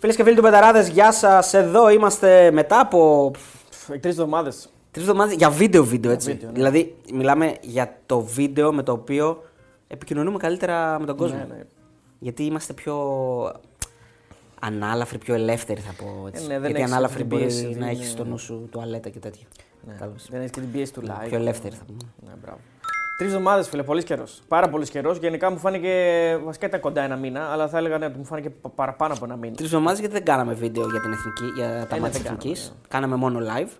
Φίλες και φίλοι του Πεταράδε, γεια σας. Εδώ είμαστε μετά από Τρεις εβδομάδες. τρεις εβδομάδες για βίντεο βίντεο έτσι. βίντεο, ναι. Δηλαδή, μιλάμε για το βίντεο με το οποίο επικοινωνούμε καλύτερα με τον κόσμο. Ναι, ναι. Γιατί είμαστε πιο ανάλαφροι, πιο ελεύθεροι θα πω έτσι. Ε, ναι, δεν Γιατί έχεις ανάλαφροι την μπορεί πίεση, να δεν έχεις είναι- στο νου σου τουαλέτα και τέτοια. Ναι. Κατάλαβες. Δεν έχεις και την πίεση του live. Πιο ελεύθεροι θα πούμε. Ναι, μπράβο. Τρεις εβδομάδες, φίλε, πολύς καιρός. Πάρα πολύς καιρός. Γενικά μου φάνηκε. Βασικά ήταν κοντά ένα μήνα, αλλά θα έλεγα ναι, ότι μου φάνηκε πα- παραπάνω από ένα μήνα. Τρεις εβδομάδες γιατί δεν κάναμε βίντεο για την εθνική, για τα ναι, μάτια της δεν εθνικής. κάναμε, Κάναμε μόνο live.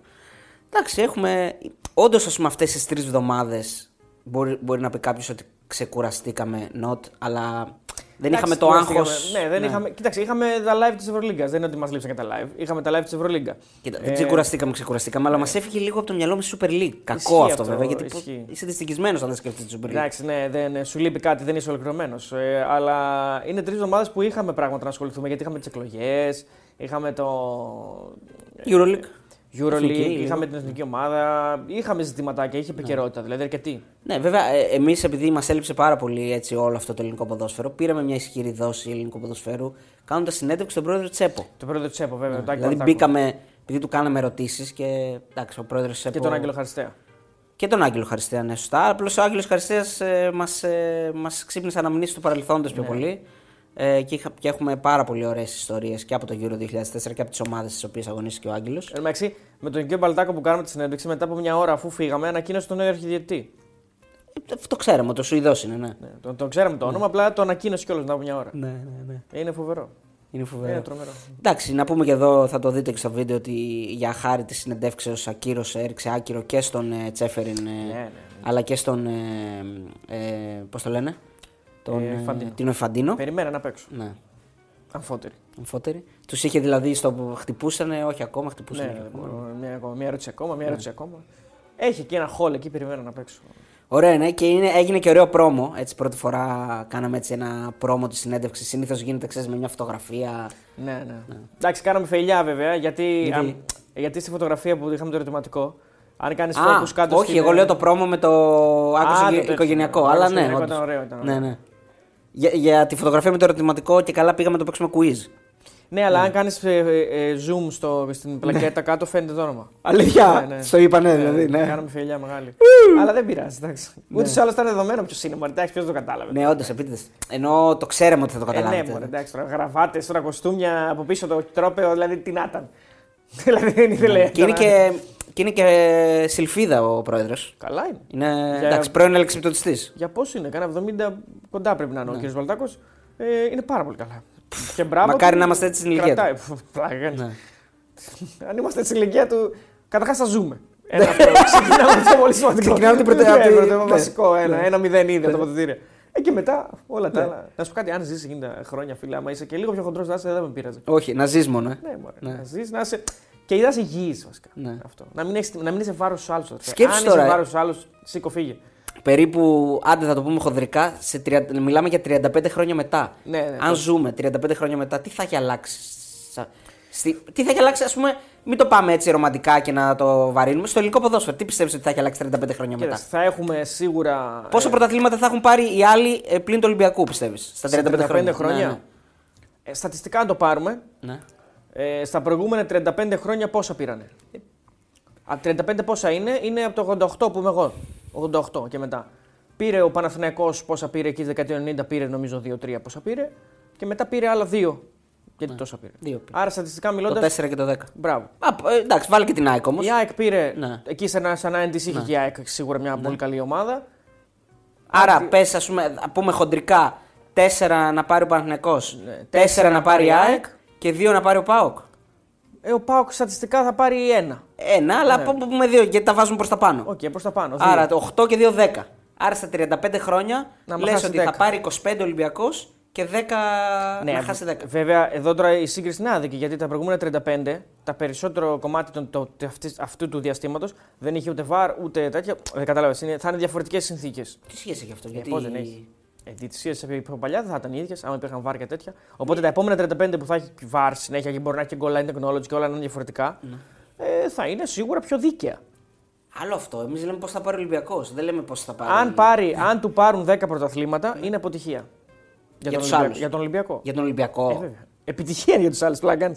Εντάξει, έχουμε. Όντως, ας πούμε, αυτές τις τρεις εβδομάδες μπορεί, μπορεί να πει κάποιος ότι ξεκουραστήκαμε, not, αλλά δεν είχαμε το άγχος. Ναι, δεν είχαμε. Κοίταξε, είχαμε τα live της Ευρωλίγκας. Δεν είναι ότι μα λείψαν και τα live. Είχαμε τα live της Ευρωλίγκα. Κοίτα, Ε, δεν ξεκουραστήκαμε, ξεκουραστήκαμε, αλλά μας έφυγε λίγο από το μυαλό μας η Super League. Κακό Ισχύει αυτό, αυτό, βέβαια, γιατί ισχύει. είσαι δυστυχισμένος αν δεν σκέφτεσαι τη Super League. Εντάξει, ναι, δεν, σου λείπει κάτι, δεν είσαι ολοκληρωμένος. Ε, αλλά είναι τρεις εβδομάδες που είχαμε πράγματα να ασχοληθούμε γιατί είχαμε τις εκλογές, είχαμε το. Euroleague. Euroleague, Εθνική, λίγο. είχαμε την εθνική ομάδα, είχαμε ζητηματάκια, είχε επικαιρότητα, δηλαδή αρκετή. Ναι, βέβαια, ε, εμείς επειδή μας έλειψε πάρα πολύ έτσι, όλο αυτό το ελληνικό ποδόσφαιρο, πήραμε μια ισχυρή δόση ελληνικού ποδοσφαίρου κάνοντας συνέντευξη στον πρόεδρο Τσέπο. Το πρόεδρο Τσέπο, βέβαια. τον Τάκη Δηλαδή Βαρτάκο. μπήκαμε, επειδή του κάναμε ερωτήσεις και εντάξει, ο πρόεδρος Τσέπο. Και τον Άγγελο Χαριστέα. Και τον Άγγελο Χαριστέα, ναι, σωστά. Απλώς ο Άγγελος Χαριστέας ε, μας ε, μας ξύπνησε αναμνήσεις του παρελθόντος Ναι. πιο πολύ. Ε, και, είχα, και έχουμε πάρα πολύ ωραίες ιστορίες και από το Euro 2004 και από τις ομάδες στις οποίες αγωνίστηκε ο Άγγελος. Εν τω μεταξύ, με τον κύριο Μπαλτάκο που κάναμε τη συνέντευξη, μετά από μια ώρα αφού φύγαμε, ανακοίνωσε τον νέο αρχιδιετή. Ε, το ξέραμε, το Σουηδός είναι, ναι. Ναι, τον, τον ξέραμε το όνομα, απλά το ανακοίνωσε κιόλας μετά από μια ώρα. Ναι, ναι, ναι. Είναι φοβερό. Είναι φοβερό. Είναι τρομερό. Εντάξει, να πούμε και εδώ, θα το δείτε και στο βίντεο, ότι για χάρη της συνεντεύξεως ακύρωσε, έριξε άκυρο και στον ε, Τσέφεριν, ε, ναι, ναι. αλλά και στον. Ε, ε, Πώς το λένε, τον, Ε, ε, Φαντίνο. Τίνο Εφαντίνο. Περιμένω να παίξω. Ναι, Αμφότερη. αμφότερη. Τους είχε δηλαδή στο που χτυπούσανε, όχι ακόμα, χτυπούσαν. Ναι, μπορώ- μια, ακόμα, μια ερώτηση ακόμα, μια ερώτηση ακόμα. Έχει και ένα χόλ εκεί, περιμένω να παίξω. Ωραία, ναι, και είναι, έγινε και ωραίο πρόμο. Έτσι, πρώτη φορά κάναμε έτσι ένα πρόμο της συνέντευξης. Συνήθως γίνεται, ξέρεις, με μια φωτογραφία. Ναι, ναι. Εντάξει, κάναμε φελιά βέβαια, γιατί, Γιατί; αν- γιατί στη φωτογραφία που είχαμε το ερωτηματικό, αν κάνεις Α, focus κάτω όχι, στην- εγώ λέω το πρόμο με το άκουσα Α, γε- το τέτοιο. οικογενειακό. Το αλλά άκουσα ναι, οικογενειακό, όντως. ήταν ωραίο, ήταν ναι, ωραίο. ναι. Για, για τη φωτογραφία με το ερωτηματικό και καλά πήγαμε να το παίξουμε quiz. Ναι, αλλά αν κάνεις zoom στο, στην πλακέτα κάτω, φαίνεται το όνομα. Αλήθεια, Ναι, ναι. στο είπανε δηλαδή. Ναι, Κάναμε φιλιά μεγάλη. αλλά δεν πειράζει, εντάξει. Ούτως ή άλλως ήταν δεδομένο ποιος είναι, μωρέ, εντάξει, ποιος το κατάλαβε. ναι όντως, επίτηδες. Ενώ το ξέραμε ότι θα το Ε, ναι, καταλάβετε. μωρέ, εντάξει, τώρα γραβάτες, τώρα κοστούμια από πίσω το τρόπεο, δηλαδή τι να ήταν. δηλαδή δεν ήθελε. Ναι. και, είναι τώρα- και, και είναι και σιλφίδα ο πρόεδρος. Καλά είναι. Είναι Για- εντάξει, πρώην ελεξιπτωτιστής. Για πόσο είναι, κάνα 70 κοντά πρέπει να είναι ο κ. Βαλτάκος. Ε, είναι πάρα πολύ καλά. Και μπράβο. Ναι. Μακάρι του, να είμαστε έτσι στην ηλικία κρατάει. Πλάκα κάνεις. Ναι. Αν είμαστε έτσι στην ηλικία του, καταρχάς θα ζούμε. Ένα αυτό. Ξεκινάμε αυτό πολύ σημαντικό. Ξεκινάμε την πρωτε- Ναι, από τη- πρώτο, ναι. Βασικό, ένα, ένα μηδέν ήδη από τα ποτητήρια. Ε, και μετά όλα τα άλλα. Να σου πω κάτι, αν ζήσει 90 χρόνια, φίλε, άμα είσαι και λίγο πιο χοντρός, να είσαι, δεν με πείραζε. Όχι, να ζεις μόνο. Ε. Ναι, μωρέ, Ναι. να ζεις, να είσαι. Και να είσαι υγιής βασικά. Ναι. Αυτό. Να μην, έχεις, να μην είσαι βάρος στους άλλους. Σκέψου Αν τώρα, είσαι ε. βάρος στους άλλους, σήκω φύγε. Περίπου, άντε θα το πούμε χονδρικά, σε 30, μιλάμε για 35 χρόνια μετά. Ναι, ναι, Αν το- ζούμε 35 χρόνια μετά, τι θα έχει αλλάξει. σα- Στη, τι θα έχει αλλάξει, ας πούμε, μην το πάμε έτσι ρομαντικά και να το βαρύνουμε. Στο ελληνικό ποδόσφαιρο, τι πιστεύεις ότι θα έχει αλλάξει 35 χρόνια μετά; Κοίταξε, θα έχουμε σίγουρα. Πόσα ε, πρωταθλήματα θα έχουν πάρει οι άλλοι ε, πλην του Ολυμπιακού, πιστεύεις, στα 35, σε 35 χρόνια; χρόνια. Ναι, Ε, στατιστικά αν το πάρουμε, ναι. Ναι. ε, στα προηγούμενα 35 χρόνια πόσα πήρανε; Από 35 πόσα είναι, είναι από το 88 που είμαι εγώ. 88 και μετά. Πήρε ο Παναθηναϊκός πόσα πήρε εκεί, δεκαετία 90 πήρε νομίζω 2-3 πόσα πήρε. Και μετά πήρε άλλα 2. Γιατί τόσα πήρε. Δύο πήρε. Άρα στατιστικά Το μιλώντα. 4 και το 10. Μπράβο. Α, ε, εντάξει, βάλει και την ΑΕΚ όμως. Η ΑΕΚ πήρε. Ναι. Εκεί σε ένα, σε ένα NTC είχε και η ΑΕΚ σίγουρα μια πολύ καλή ομάδα. Άρα, πες, ας πούμε, α πούμε χοντρικά 4 να πάρει ο Παναθηναϊκός, Ναι, 4 να πάρει η ΑΕΚ και 2 να πάρει ο ΠΑΟΚ. Ε, ο ΠΑΟΚ στατιστικά θα πάρει ένα. Ένα, αλλά ναι. πούμε δύο, γιατί τα βάζουμε προς τα πάνω. Οκ, προς τα πάνω. Άρα δύο. το 8 και 2 10. Άρα στα 35 χρόνια Να λες χάσει ότι 10. θα πάρει 25 Ολυμπιακός και 10 Ναι, να χάσει 10. Βέβαια, εδώ τώρα η σύγκριση είναι άδικη γιατί τα προηγούμενα 35, τα περισσότερο κομμάτι των, το, τε- αυτής- αυτού του διαστήματος δεν είχε ούτε VAR ούτε τέτοια. Δεν κατάλαβες. Θα είναι διαφορετικές συνθήκες. Τι σχέση έχει αυτό, γιατί. Πώς δεν έχει. Ε, διαιτησίε πιο παλιά δεν θα ήταν οι ίδιες, άμα υπήρχαν βάρ και τέτοια. Οπότε τα επόμενα 35 που θα έχει βάρ συνέχεια και μπορεί να έχει και goal line technology και όλα να είναι διαφορετικά, ε, θα είναι σίγουρα πιο δίκαια. Άλλο αυτό. Εμείς λέμε πώς θα πάρει ο Ολυμπιακός. Δεν λέμε πώς θα πάρει. Αν, πάρει, αν του πάρουν 10 πρωταθλήματα, είναι αποτυχία. Για, Για τον, τους Ολυμπιακό. άλλους. για τον Ολυμπιακό. Για τον Ολυμπιακό. Ε, βέβαια. Επιτυχία είναι για τους άλλους πλάκα.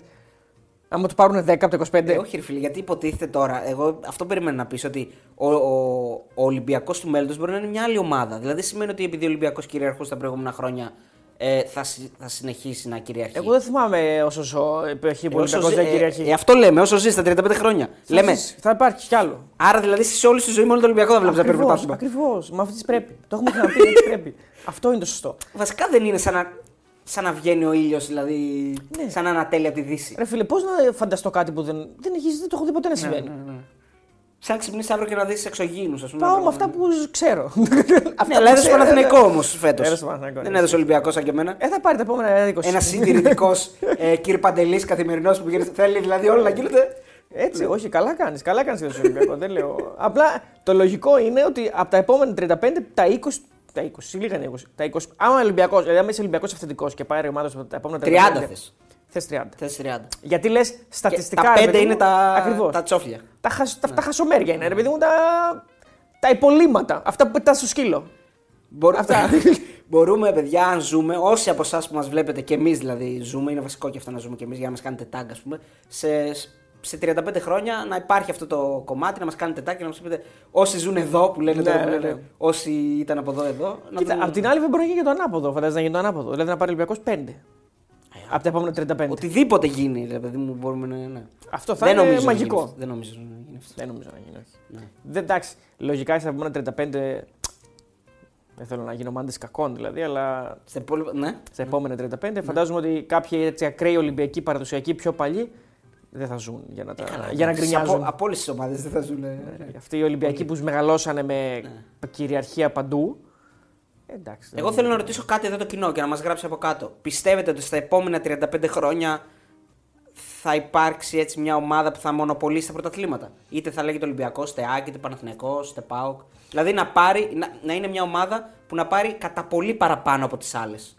Άμα του πάρουν 10 από το 25. Ε, όχι, ρε φίλε, γιατί υποτίθεται τώρα. Εγώ αυτό περίμενα να πεις ότι ο, ο, ο Ολυμπιακός του μέλλοντος μπορεί να είναι μια άλλη ομάδα. Δηλαδή σημαίνει ότι επειδή ο Ολυμπιακός κυριαρχούσε τα προηγούμενα χρόνια ε, θα, συ- θα συνεχίσει να κυριαρχεί. Εγώ δεν θυμάμαι όσο ζω έχει Ε, πολύ όσο κακό ζει- δεν ε, κυριαρχεί. ε, αυτό λέμε, όσο ζει στα 35 χρόνια. Θα λέμε. ζεις, Θα υπάρχει κι άλλο. Άρα δηλαδή σε όλη τη ζωή μόνο το Ολυμπιακό θα βλέπεις να παίρνει πρωτάθλημα. Ακριβώς. Μα αυτή πρέπει. Το έχουμε ξαναπεί, έτσι πρέπει. Αυτό είναι το σωστό. Βασικά δεν είναι σαν να, σαν να βγαίνει ο ήλιος, δηλαδή. Ναι. Σαν να ανατέλει από τη Δύση. Ρε φίλε, πώς να φανταστώ κάτι που δεν, δεν, έχεις, δεν το έχω δει ποτέ να συμβαίνει. Σαν να ξυπνήσει αύριο και να δεις εξωγήινους, ας πούμε. Πάω με να- αυτά που ξέρω. Ναι, αλλά έδωσε Παναθηναϊκό όμως φέτος. Έδωσε Παναθηναϊκό, Δεν ναι. έδωσε Ολυμπιακό σαν και εμένα. Ε, θα πάρει τα επόμενα 20. Ένας συντηρητικός ε, κύριε Παντελής καθημερινός που πηγαίνει. Θέλει δηλαδή όλα να γίνονται. Έτσι, όχι, καλά κάνεις. Καλά κάνεις για το Ολυμπιακό. δεν λέω. Απλά το λογικό είναι ότι από τα επόμενα 35, τα 20. Τα 20, λίγα είναι 20. Τα 20 άμα Ολυμπιακός, δηλαδή άμα είσαι Ολυμπιακός αυθεντικός και πάρει η ομάδα σου τα επόμενα 30 35. θες. Θες 30. Θες 30. Γιατί λες στατιστικά. τα ρε 5 παιδί μου, είναι τα, Ακριβώς. τα τσόφλια. Τα, χασ, τα, τα χασομέρια είναι, ρε παιδί μου, τα, τα υπολείμματα. Αυτά που πετάς στο σκύλο. Μπορούμε, Αυτά. μπορούμε, παιδιά, αν ζούμε, όσοι από εσάς που μας βλέπετε και εμείς δηλαδή ζούμε, είναι βασικό και αυτό να ζούμε και εμείς για να μας κάνετε tag, ας πούμε, σε, σε 35 χρόνια να υπάρχει αυτό το κομμάτι, να μας κάνετε tag και να μας πείτε όσοι ζουν εδώ που λένε Ναι, τώρα, που ναι, λένε, ναι. όσοι ήταν από εδώ, εδώ. να Κοίτα, δούμε- απ' την άλλη δεν μπορεί να γίνει και το ανάποδο. Φαντάζεσαι να γίνει το ανάποδο. Δηλαδή να πάρει ο Ολυμπιακό 5. Από τα επόμενα 35. Οτιδήποτε γίνει, ρε παιδί μου, μπορούμε να. Ναι. Αυτό θα δεν είναι νομίζω να μαγικό. γίνει αυτό. Δεν νομίζω να γίνει αυτό. Δεν νομίζω να γίνει, όχι. Ναι. Δεν, εντάξει, λογικά στα επόμενα 35. Δεν θέλω να γίνω μάντη κακών δηλαδή, αλλά Σε πολύ... Ναι. στα επόμενα 35 φαντάζομαι ότι κάποιοι έτσι ακραίοι Ολυμπιακοί παραδοσιακοί πιο παλιοί δεν θα ζουν για να, τα... για να Εντάξει, γκρινιάζουν. Από, από όλες τις ομάδες δεν θα ζουν. Αυτοί οι Ολυμπιακοί που μεγαλώσανε με κυριαρχία παντού. ε, Εντάξει. Εγώ θέλω να ρωτήσω κάτι εδώ το κοινό και να μας γράψει από κάτω. Πιστεύετε ότι στα επόμενα 35 χρόνια θα υπάρξει έτσι μια ομάδα που θα μονοπολίσει τα πρωταθλήματα; Είτε θα λέγεται Ολυμπιακό, είτε ΑΕΚ, είτε Παναθηναϊκός, είτε ΠΑΟΚ. Δηλαδή να, πάρει, να, να είναι μια ομάδα που να πάρει κατά πολύ παραπάνω από τις άλλες.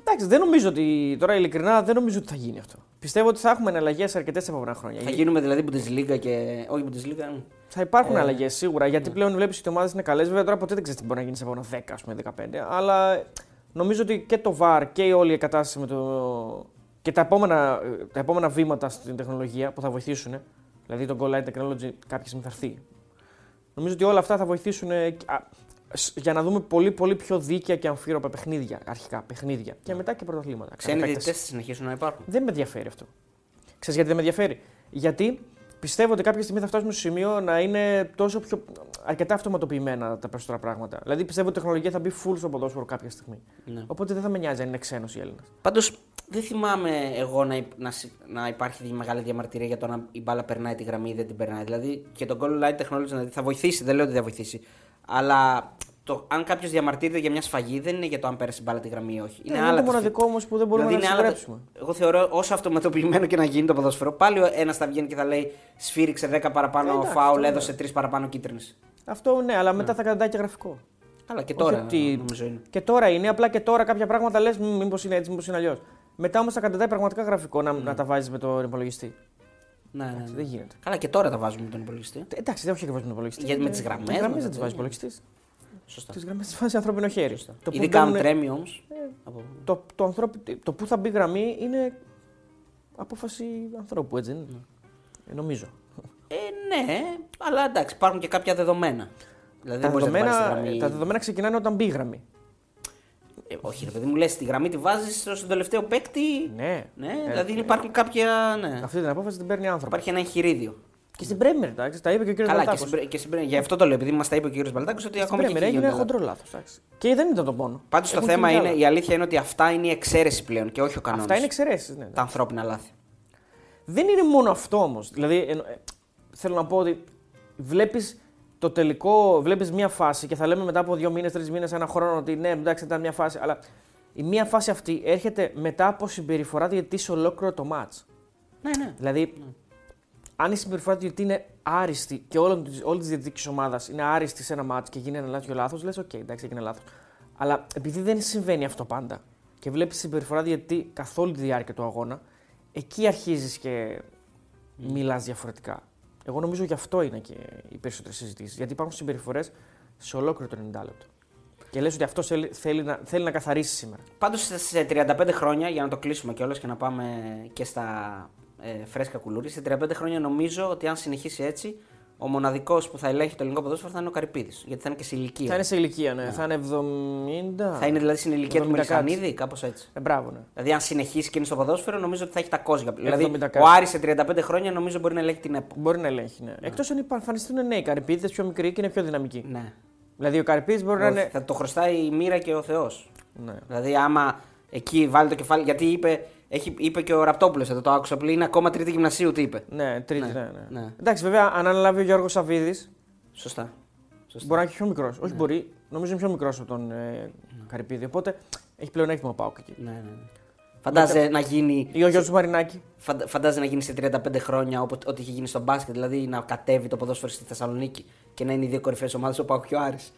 Εντάξει, δεν νομίζω ότι. Τώρα ειλικρινά δεν νομίζω ότι θα γίνει αυτό. Πιστεύω ότι θα έχουμε εναλλαγές αρκετές τα επόμενα χρόνια. Θα γίνουμε δηλαδή Bundesliga και. Όχι Bundesliga. μ. Θα υπάρχουν Ε, αλλαγές σίγουρα. Γιατί πλέον βλέπεις ότι οι ομάδες είναι καλές. Βέβαια τώρα ποτέ δεν ξέρεις τι μπορεί να γίνει σε επόμενα 10, ας πούμε 15. Αλλά νομίζω ότι και το VAR και η όλη η κατάσταση με το. και τα επόμενα, τα επόμενα βήματα στην τεχνολογία που θα βοηθήσουν. Δηλαδή το Goal Line Technology κάποια στιγμή θα έρθει. Νομίζω ότι όλα αυτά θα βοηθήσουν ε, α, σ- για να δούμε πολύ, πολύ πιο δίκαια και αμφίροπα παιχνίδια. Αρχικά παιχνίδια. Και μετά και πρωταθλήματα. Ξένοι Κατά διαιτητέ επέκταση. θα συνεχίσουν να υπάρχουν; Δεν με ενδιαφέρει αυτό. Ξέρεις γιατί δεν με ενδιαφέρει; Γιατί πιστεύω ότι κάποια στιγμή θα φτάσουμε στο σημείο να είναι τόσο πιο αρκετά αυτοματοποιημένα τα περισσότερα πράγματα. Δηλαδή πιστεύω ότι η τεχνολογία θα μπει full στο ποδόσφαιρο κάποια στιγμή. Ναι. Οπότε δεν θα με νοιάζει αν είναι ξένος ή Έλληνας. Πάντως δεν θυμάμαι εγώ να, υ- να, συ- να υπάρχει μεγάλη διαμαρτυρία για το αν η μπάλα περνάει τη γραμμή ή δεν την περνάει. Δηλαδή και το goal line technology δηλαδή, θα βοηθήσει, δεν λέω ότι δεν θα βοηθήσει. Αλλά το, αν κάποιος διαμαρτύρεται για μια σφαγή δεν είναι για το αν πέρασε η μπάλα τη γραμμή ή όχι. Είναι είναι άλλα το τα μοναδικό όμως που δεν μπορούμε Δηλαδή να είναι άλλα τα- συντρέψουμε. Εγώ θεωρώ όσο αυτοματοποιημένο και να γίνει το ποδόσφαιρο, πάλι ένας θα βγαίνει και θα λέει σφύριξε 10 παραπάνω Εντάξει, φάουλ, αυτό έδωσε 3 παραπάνω κίτρινες. Αυτό ναι, αλλά μετά θα κρατάει και γραφικό. Αλλά και Όχι τώρα ότι- νομίζω είναι. Και τώρα είναι, απλά και τώρα κάποια πράγματα λες, μήπως είναι έτσι, μήπως είναι αλλιώς. Μετά όμως θα κρατάει πραγματικά γραφικό να, να τα βάζεις με τον υπολογιστή. Ναι, ναι, ναι. Δεν γίνεται. Καλά και τώρα τα βάζουμε με τον υπολογιστή. Ε, Εντάξει, δεν όχι ακριβώ με τον υπολογιστή. Γιατί με Ε, τις γραμμές, τις με γραμμές τα δεν τις βάζει τέτοια. υπολογιστής. Σωστά. Τις γραμμές τις βάζει ανθρώπινο χέρι. Το που Ειδικά αν μπαίνουν- τρέμει όμως. το, το, ανθρώπι- το που θα μπει γραμμή είναι απόφαση ανθρώπου, έτσι δεν είναι; Ε, νομίζω. Ε, ναι, αλλά εντάξει, υπάρχουν και κάποια δεδομένα. Δηλαδή Τα δεν μπορείς να δεδομένα, βάλεις τη γραμμή... τα δεδομένα ξεκινάνε όταν μπει η γραμμή. Ε, όχι, ρε παιδί μου, λες τη γραμμή τη βάζεις στον τελευταίο παίκτη. Ναι. Ναι, Ε, δηλαδή ε, υπάρχουν κάποια. Ναι. Αυτή την απόφαση την παίρνει άνθρωπος. Υπάρχει ένα εγχειρίδιο. Και στην Πρέμερ, εντάξει, τα είπε και ο κύριος Καλά, και Μπαλτάκος. στην, Πρέ- και στην, Πρέ- γι' αυτό το λέω, επειδή μας τα είπε ο κύριος Μπαλτάκος, ότι Στην ακόμα και Πρέμερ εκεί έγινε γίνονται. χοντρό λάθος. Και δεν ήταν το μόνο. Πάντως το Έχουν θέμα γίνει είναι, άλλα. η αλήθεια είναι ότι αυτά είναι η εξαίρεση πλέον και όχι ο κανόνας. Αυτά είναι εξαιρέσεις. Ναι. τα ανθρώπινα λάθη. Δεν είναι μόνο αυτό όμως. Δηλαδή, εννο- ε, θέλω να πω ότι βλέπεις το τελικό, βλέπεις μία φάση και θα λέμε μετά από δύο μήνες, τρεις μήνες, ένα χρόνο ότι ναι, εντάξει, ήταν μία φάση. Αλλά η μία φάση αυτή έρχεται μετά από συμπεριφορά διαιτητή σε ολόκληρο το match. Ναι, ναι. Δηλαδή, αν η συμπεριφορά του διαιτητή είναι άριστη και όλης της διαιτητική ομάδας είναι άριστη σε ένα match και γίνει ένα τέτοιο λάθος, λες: Οκ, εντάξει, έγινε λάθος. Αλλά επειδή δεν συμβαίνει αυτό πάντα και βλέπεις συμπεριφορά διαιτητή καθ' όλη τη διάρκεια του αγώνα, εκεί αρχίζεις και μιλάς διαφορετικά. Εγώ νομίζω γι' αυτό είναι και οι περισσότερες συζητήσεις. Γιατί υπάρχουν συμπεριφορές σε ολόκληρο το 90 λεπτό. Και λες ότι αυτός θέλει, θέλει, να, θέλει να καθαρίσει σήμερα. Πάντως σε 35 χρόνια, για να το κλείσουμε κιόλας και να πάμε και στα ε, φρέσκα κουλούρι, σε 35 χρόνια νομίζω ότι αν συνεχίσει έτσι, ο μοναδικός που θα ελέγχει το ελληνικό ποδόσφαιρο θα είναι ο Καρυπίδης. Γιατί θα είναι και σε ηλικία. Θα είναι σε ηλικία, ναι. Θα είναι 70. Θα είναι δηλαδή στην ηλικία του 70 κάτι. Μελισανίδη, κάπως έτσι. Ε, μπράβο, ναι. Δηλαδή, αν συνεχίσει και είναι στο ποδόσφαιρο, νομίζω ότι θα έχει τα κόζια. Δηλαδή, 70 κάτι. ο Άρης σε 35 χρόνια νομίζω μπορεί να ελέγχει την ΕΠΟ. Μπορεί να ελέγχει, ναι. Εκτός αν υπα- εμφανιστούν νέοι καρυπίδες πιο μικροί και είναι πιο δυναμικοί. Ναι. Δηλαδή ο καρυπίδης μπορεί να είναι. Θα το χρωστάει η μοίρα και ο Θεός. Ναι. Δηλαδή, άμα εκεί βάλει το κεφάλι. Γιατί είπε, έχει, είπε και ο Ραπτόπουλος εδώ, το άκουσα πριν, είναι ακόμα τρίτη γυμνασίου, τι είπε. Ναι, τρίτη, Ναι, ναι, ναι. ναι. Εντάξει, βέβαια, αν αναλάβει ο Γιώργος Σαββίδης, Σωστά. Σωστά. μπορεί να είναι πιο μικρός. Όχι, Ναι. μπορεί, νομίζω είναι πιο μικρός από τον ε, Καρυπίδη. Οπότε έχει πλεονέκτημα ο Πάουκ εκεί. Ναι, ναι. ναι. Φαντάζε να γίνει. Ή ο Γιώργος Μαρινάκη. Φαντα- Φαντάζε να γίνει σε 35 χρόνια όπως, ό,τι είχε γίνει στο μπάσκετ, δηλαδή να κατέβει το ποδόσφαιρο στη Θεσσαλονίκη και να είναι οι δύο κορυφαίες ομάδες, ο Πάουκ και ο Άρης.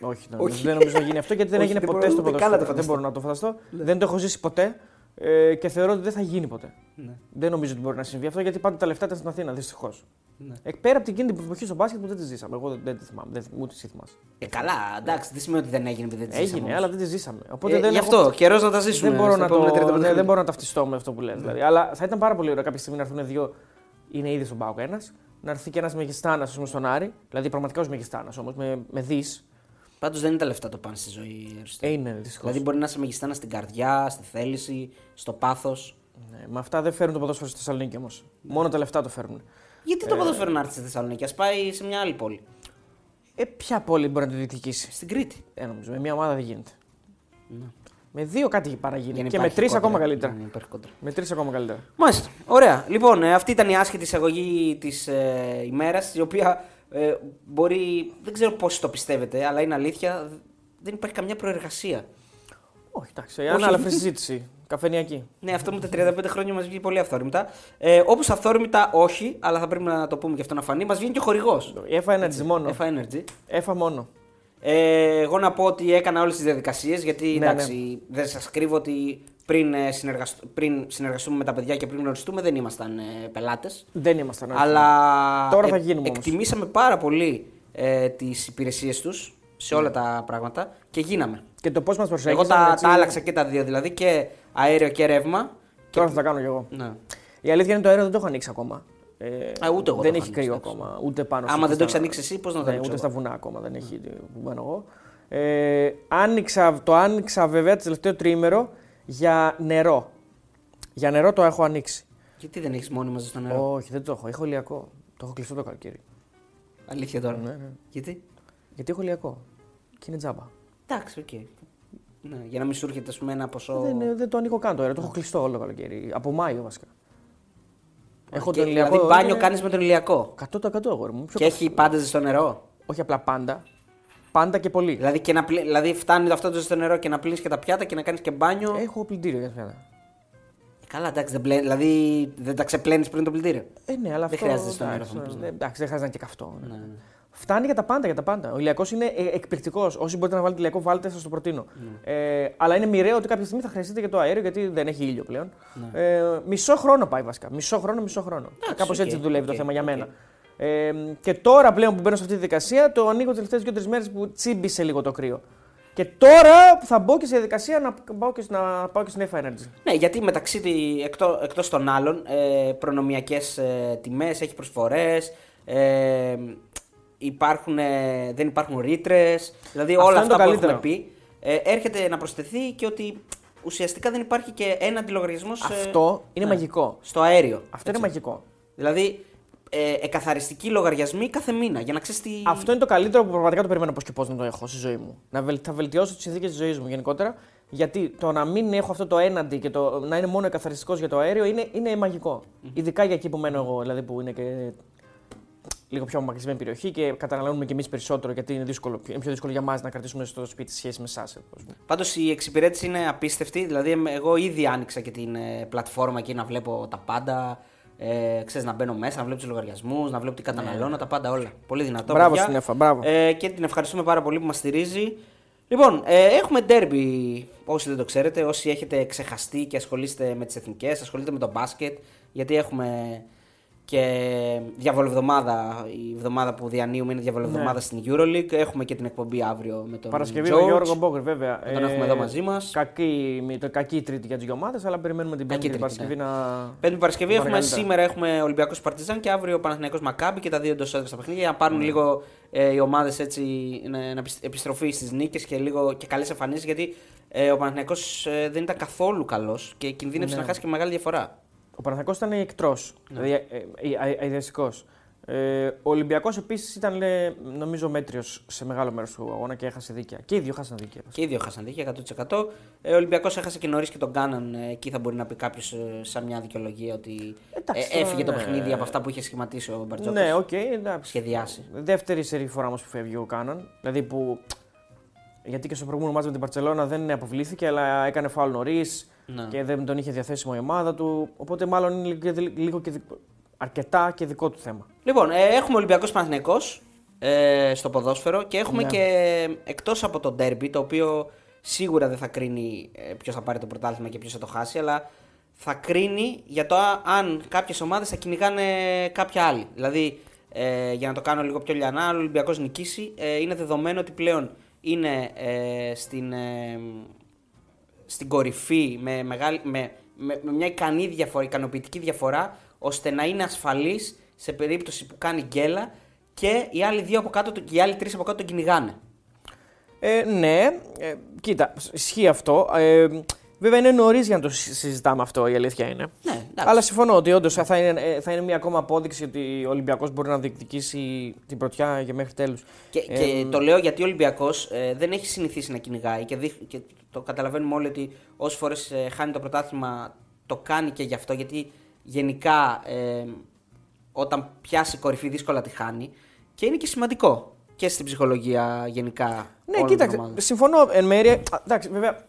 Όχι, ναι, Όχι. δεν νομίζω να γίνει αυτό γιατί δεν Όχι, έγινε δεν ποτέ μπορώ στο ούτε καν να το ποδόσφαιρο. Δεν φανταστώ. μπορώ να το φανταστώ. Δεν το έχω ζήσει ποτέ ε, και θεωρώ ότι δεν θα γίνει ποτέ. Ναι. Δεν νομίζω ότι μπορεί να συμβεί αυτό γιατί πάντα τα λεφτά ήταν στην Αθήνα, δυστυχώς. Ναι. Ε, πέρα από την εκείνη την εποχή στο μπάσκετ που δεν τη ζήσαμε. Εγώ δεν, δεν τη θυμάμαι. Δεν, ούτε εσύ θυμάσαι. Ε, καλά, εντάξει, δεν σημαίνει ότι δεν έγινε επειδή δεν τη ζήσαμε Έγινε, όμως. αλλά δεν τη ζήσαμε. Οπότε Ε, δεν γι' έχω- αυτό, καιρός να τα ζήσουμε. δεν μπορώ, στα να το, επόμενα 35 ναι, χρόνια. δεν μπορώ να ταυτιστώ με αυτό που λες. Δηλαδή. Αλλά θα ήταν πάρα πολύ ωραίο κάποια στιγμή να έρθουν δύο. Είναι ήδη στον Πάοκ ένας. Να έρθει και ένας μεγιστάνας στον Άρη. Δηλαδή πραγματικά ως μεγιστάνας όμως. Με, με δις. Πάντως δεν είναι τα λεφτά το πάνε στη ζωή. Αριστό. Ε, είναι δυστυχώ. Δηλαδή μπορεί να σε μεγιστάνα στην καρδιά, στη θέληση, στο πάθος. Ναι, με αυτά δεν φέρνουν το ποδόσφαιρο στη Θεσσαλονίκη όμως. Μόνο τα λεφτά το φέρνουν. Γιατί το ποδόσφαιρο να έρθει στη Θεσσαλονίκη, ας πάει σε μια άλλη πόλη. Ε, ποια πόλη μπορεί να το διεκδικήσει. Στην Κρήτη. Ε, νομίζω. Με μια ομάδα δεν γίνεται. Ναι. Με δύο κάτι έχει παραγίνει. Για να Και με υπάρχει τρεις κόντρα. ακόμα καλύτερα. Ναι, υπάρχει κόντρα. Με τρεις ακόμα καλύτερα. Μάλιστα. Ωραία. Λοιπόν, ε, αυτή ήταν η άσχετη εισαγωγή της ε, ημέρας, η οποία ε, μπορεί. Δεν ξέρω πώς το πιστεύετε, αλλά είναι αλήθεια. Δεν υπάρχει καμιά προεργασία. Όχι, εντάξει. Ανάλαφρη συζήτηση. Καφενιακή. Ναι, αυτό με τα 35 χρόνια μας βγει πολύ αυθόρμητα. Ε, Όπως αυθόρμητα όχι, αλλά θα πρέπει να το πούμε και αυτό να φανεί, μας βγαίνει και χορηγός. Η Εφα Energy μόνο. Εφα Energy. Έφα μόνο. Ε, εγώ να πω ότι έκανα όλες τις διαδικασίες γιατί Ναι, εντάξει, δεν σας κρύβω ότι πριν, ε, συνεργασ... πριν συνεργαστούμε με τα παιδιά και πριν γνωριστούμε δεν ήμασταν ε, πελάτες. Δεν ήμασταν. όχι. Αλλά Τώρα θα γίνουμε όμως. εκτιμήσαμε πάρα πολύ ε, τις υπηρεσίες τους σε όλα τα πράγματα και γίναμε. Και το πώς μας προσέγγισαν. Εγώ τα, έτσι, τα άλλαξα και τα δύο, δηλαδή και αέριο και ρεύμα. Τώρα θα τα κάνω κι εγώ. Ναι. Η αλήθεια είναι το αέριο δεν το έχω ανοίξει ακόμα. Ε, Α, ούτε εγώ το δεν έχω έχει ανοίξει, κρύο εντάξει. ακόμα. Ούτε πάνω Άμα στα- δεν το έχεις στα- ανοίξει εσύ, πώς να το Ναι, ανοίξω. ούτε εγώ; στα βουνά ακόμα δεν έχει που μπαίνω εγώ. Ε, άνοιξα, το άνοιξα βέβαια το τελευταίο τρίμερο για νερό. Για νερό το έχω ανοίξει. Γιατί δεν έχεις μόνη μαζί στο νερό; Όχι, δεν το έχω. Έχω ηλιακό. Το έχω κλειστό το καλοκαίρι. Αλήθεια τώρα; Ναι, ναι. Γιατί; Γιατί έχω ηλιακό. Και είναι τζάμπα. Εντάξει, οκ. Ναι, για να μην σου έρχεται ας πούμε, ένα ποσό. Δεν, δεν το ανοίγω καν το αέριο. Το έχω κλειστό όλο το καλοκαίρι. Από Μάιο βασικά. Έχω Και- τον ηλιακό. Δηλαδή μπάνιο είναι κάνεις με τον ηλιακό; 100% αγόρι μου. Πιο Και έχει πάντα ζεστό νερό; Όχι απλά πάντα. Πάντα και πολύ. Δηλαδή, και να πλη... δηλαδή φτάνει αυτό το ζεστό νερό και να πλύνεις και τα πιάτα και να κάνεις και μπάνιο. Έχω πλυντήριο για πιάτα. Καλά, εντάξει, δεν πλέ... δηλαδή δεν τα ξεπλένεις πριν το πλυντήριο. Ε, ναι, αλλά Δεν αυτό. χρειάζεται ζεστό νερό, εντάξει, θα μου πεις, ναι. ε, Εντάξει, δεν χρειάζεται να είναι και καυτό. ναι. Ναι, ναι. Φτάνει για τα πάντα, για τα πάντα. Ο ηλιακός είναι ε, εκπληκτικός. Όσοι μπορείτε να βάλετε ηλιακό, βάλτε, σας το προτείνω. Ναι. Ε, αλλά είναι μοιραίο ότι κάποια στιγμή θα χρειαστείτε και το αέριο γιατί δεν έχει ήλιο πλέον. Ναι. Ε, μισό χρόνο πάει βασικά. Μισό χρόνο, μισό χρόνο. Κάπως οκ, έτσι δουλεύει οκ, το θέμα για οκ. μένα. Ε, και τώρα πλέον που μπαίνω σε αυτή τη διαδικασία, το ανοίγω τις τελευταίες δύο-τρεις μέρες που τσίμπησε λίγο το κρύο. Και τώρα που θα μπω και σε διαδικασία να πάω και, να πάω και στην F Energy. Ναι, γιατί μεταξύ τη- εκτό, εκτός των άλλων ε, προνομιακές ε, τιμές, έχει προσφορές, ε, υπάρχουν, ε, δεν υπάρχουν ρήτρες, δηλαδή Αυτό όλα είναι το αυτά που καλύτερο. έχουμε πει. Ε, έρχεται να προσθεθεί και ότι ουσιαστικά δεν υπάρχει και ένα αντιλογαριασμός ε, Αυτό είναι ναι, μαγικό. στο αέριο. Αυτό είναι μαγικό. Δηλαδή, ε, εκαθαριστικοί λογαριασμοί κάθε μήνα για να ξέρεις τι. Αυτό είναι το καλύτερο που πραγματικά το περιμένω πώς και πώς να το έχω στη ζωή μου. Να βελ, θα βελτιώσω τις συνθήκες της ζωής μου γενικότερα. Γιατί το να μην έχω αυτό το έναντι και το να είναι μόνο καθαριστικό για το αέριο είναι, είναι μαγικό. Ειδικά για εκεί που μένω εγώ, δηλαδή που είναι και λίγο πιο απομακρυσμένη περιοχή και καταναλώνουμε κι εμείς περισσότερο γιατί είναι, δύσκολο, είναι πιο δύσκολο για μας να κρατήσουμε στο σπίτι σχέση με εσάς. Πάντως η εξυπηρέτηση είναι απίστευτη. Δηλαδή, εμ- εγώ ήδη άνοιξα και την ε, πλατφόρμα εκεί να βλέπω τα πάντα. Ε, ξέρεις, να μπαίνω μέσα, να βλέπω τους λογαριασμούς, να βλέπω τι καταναλώνω, τα πάντα όλα. Πολύ δυνατό. Μπράβο παιδιά. στην ΕΦΑ, μπράβο. Ε, και την ευχαριστούμε πάρα πολύ που μας στηρίζει. Λοιπόν, ε, έχουμε ντέρμπι. Όσοι δεν το ξέρετε, όσοι έχετε ξεχαστεί και ασχολείστε με τις εθνικές, ασχολείστε με το μπάσκετ. Γιατί έχουμε και διαβολοβδομάδα. Η εβδομάδα που διανύουμε είναι διαβολοβδομάδα Ναι. στην Euroleague. Έχουμε και την εκπομπή αύριο με τον Παρασκευή George. με Γιώργο Μπόκερ, βέβαια. Θα τον έχουμε εδώ μαζί μας. Κακή, με το κακή τρίτη για τις δύο ομάδε, αλλά περιμένουμε την Πέμπτη Κακή και την τρίτη, ναι. Παρασκευή να. Πέμπτη Παρασκευή να έχουμε πάνε καλύτερα. σήμερα έχουμε Ολυμπιακός Παρτιζάν και αύριο Παναθηναϊκός Μακάμπι και τα δύο εντός έδρας στα παιχνίδια για να πάρουν Ναι. λίγο ε, οι ομάδες έτσι να, να επισ- επιστροφή στις νίκες και, λίγο, και καλές εμφανίσεις γιατί ε, ο Παναθηναϊκός ε, δεν ήταν καθόλου καλός και κινδύνευσε Ναι. να χάσει και μεγάλη διαφορά. Ο Παναθηναϊκός ήταν εκτρός, Ναι. δηλαδή αηδιαστικός. Ε, ο Ολυμπιακός επίσης ήταν, ε, νομίζω, μέτριος σε μεγάλο μέρος του αγώνα και έχασε δίκαια. Και οι δύο χάσαν δίκαια. Και οι δύο χάσαν δίκαια 100%. Ε, ο Ολυμπιακός έχασε και νωρίς και τον Κάναν. Ε, εκεί θα μπορεί να πει κάποιος σαν μια δικαιολογία ότι Εντάξει, ε, τώρα, έφυγε το ναι. παιχνίδι από αυτά που είχε σχηματίσει ο Μπαρτζόκος. Ναι, οκ, εντάξει. Σχεδιάσει. Δεύτερη σερί φορά όμως που φεύγει ο Κάναν. Δηλαδή που. Γιατί και στο προηγούμενο μάτσο με την Παρσελόνα δεν αποβλήθηκε, αλλά έκανε φάουλ νωρίς Ναι. και δεν τον είχε διαθέσιμο η ομάδα του. Οπότε μάλλον είναι λίγο, και- λίγο και δι- αρκετά και δικό του θέμα. Λοιπόν, ε, έχουμε Ολυμπιακός Παναθηναϊκός ε, στο ποδόσφαιρο και έχουμε Ναι. και εκτός από το ντέρμπι, το οποίο σίγουρα δεν θα κρίνει ε, ποιος θα πάρει το πρωτάθλημα και ποιος θα το χάσει, αλλά θα κρίνει για το α- αν κάποιες ομάδες θα κυνηγάνε κάποια άλλη. Δηλαδή, ε, για να το κάνω λίγο πιο λιανά, αν ο Ολυμπιακός νικήσει, ε, είναι δεδομένο ότι πλέον είναι ε, στην, ε, στην κορυφή με, μεγάλη, με, με, με μια ικανή διαφορά, ικανοποιητική διαφορά ώστε να είναι ασφαλής σε περίπτωση που κάνει γκέλα και οι άλλοι, δύο από κάτω, το- και οι άλλοι τρεις από κάτω τον κυνηγάνε. Ε, ναι, ε, κοίτα, ισχύει αυτό. Ε, βέβαια είναι νωρίς για να το συ- συζητάμε αυτό, η αλήθεια είναι. Ναι, εντάξει. Αλλά συμφωνώ ότι όντως θα είναι, ε, θα είναι μια ακόμα απόδειξη ότι ο Ολυμπιακός μπορεί να διεκδικήσει την πρωτιά για μέχρι τέλους. Και, και το λέω γιατί ο Ολυμπιακός δεν έχει συνηθίσει να κυνηγάει και, δείχ- και το καταλαβαίνουμε όλοι ότι όσες φορές χάνει το πρωτάθλημα το κάνει και γι' αυτό. Γιατί γενικά ε, όταν πιάσει κορυφή δύσκολα τη χάνει και είναι και σημαντικό και στην ψυχολογία γενικά. Ναι, όλων των κοίταξε, ομάδων. συμφωνώ εν μέρει. Α, Εντάξει, βέβαια.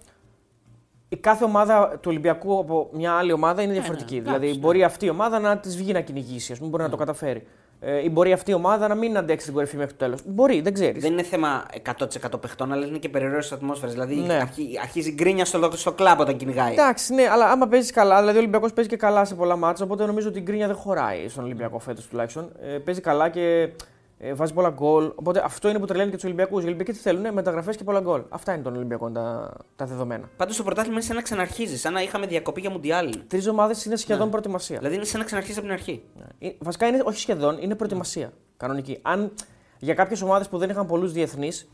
Η κάθε ομάδα του Ολυμπιακού από μια άλλη ομάδα είναι διαφορετική. ναι, δηλαδή, εντάξει, μπορεί αυτή η ομάδα να της βγει να κυνηγήσει, ας πούμε, μπορεί να το καταφέρει. Ε, ή μπορεί αυτή η ομάδα να μην αντέξει την κορυφή μέχρι το τέλος. Μπορεί, δεν ξέρεις. Δεν είναι θέμα 100% παιχτών, αλλά είναι και περιορίσει ατμόσφαιρας. Δηλαδή Ναι. αρχι- αρχίζει γκρίνια στο, στο κλαμπ όταν κυνηγάει. Εντάξει, ναι, αλλά άμα παίζεις καλά, δηλαδή ο Ολυμπιακός παίζει και καλά σε πολλά μάτια, οπότε νομίζω ότι η γκρίνια δεν χωράει στον Ολυμπιακό φέτος τουλάχιστον. Ε, παίζει καλά και ε, βάζει πολλά γκολ. Οπότε αυτό είναι που τρελαίνει και τους Ολυμπιακούς. Οι Ολυμπιακοί τι θέλουν, μεταγραφές και πολλά γκολ. Αυτά είναι των Ολυμπιακών τα, τα δεδομένα. Πάντως το πρωτάθλημα είναι σαν να ξαναρχίζει, σαν να είχαμε διακοπή για Μουντιάλ. Τρεις ομάδες είναι σχεδόν Ναι. προετοιμασία. Δηλαδή είναι σαν να ξαναρχίζει από την αρχή. Ναι. Ε, Βασικά είναι, όχι σχεδόν, είναι προετοιμασία. Κανονική. Αν για κάποιες ομάδες που δεν είχαν πολλούς διεθνείς,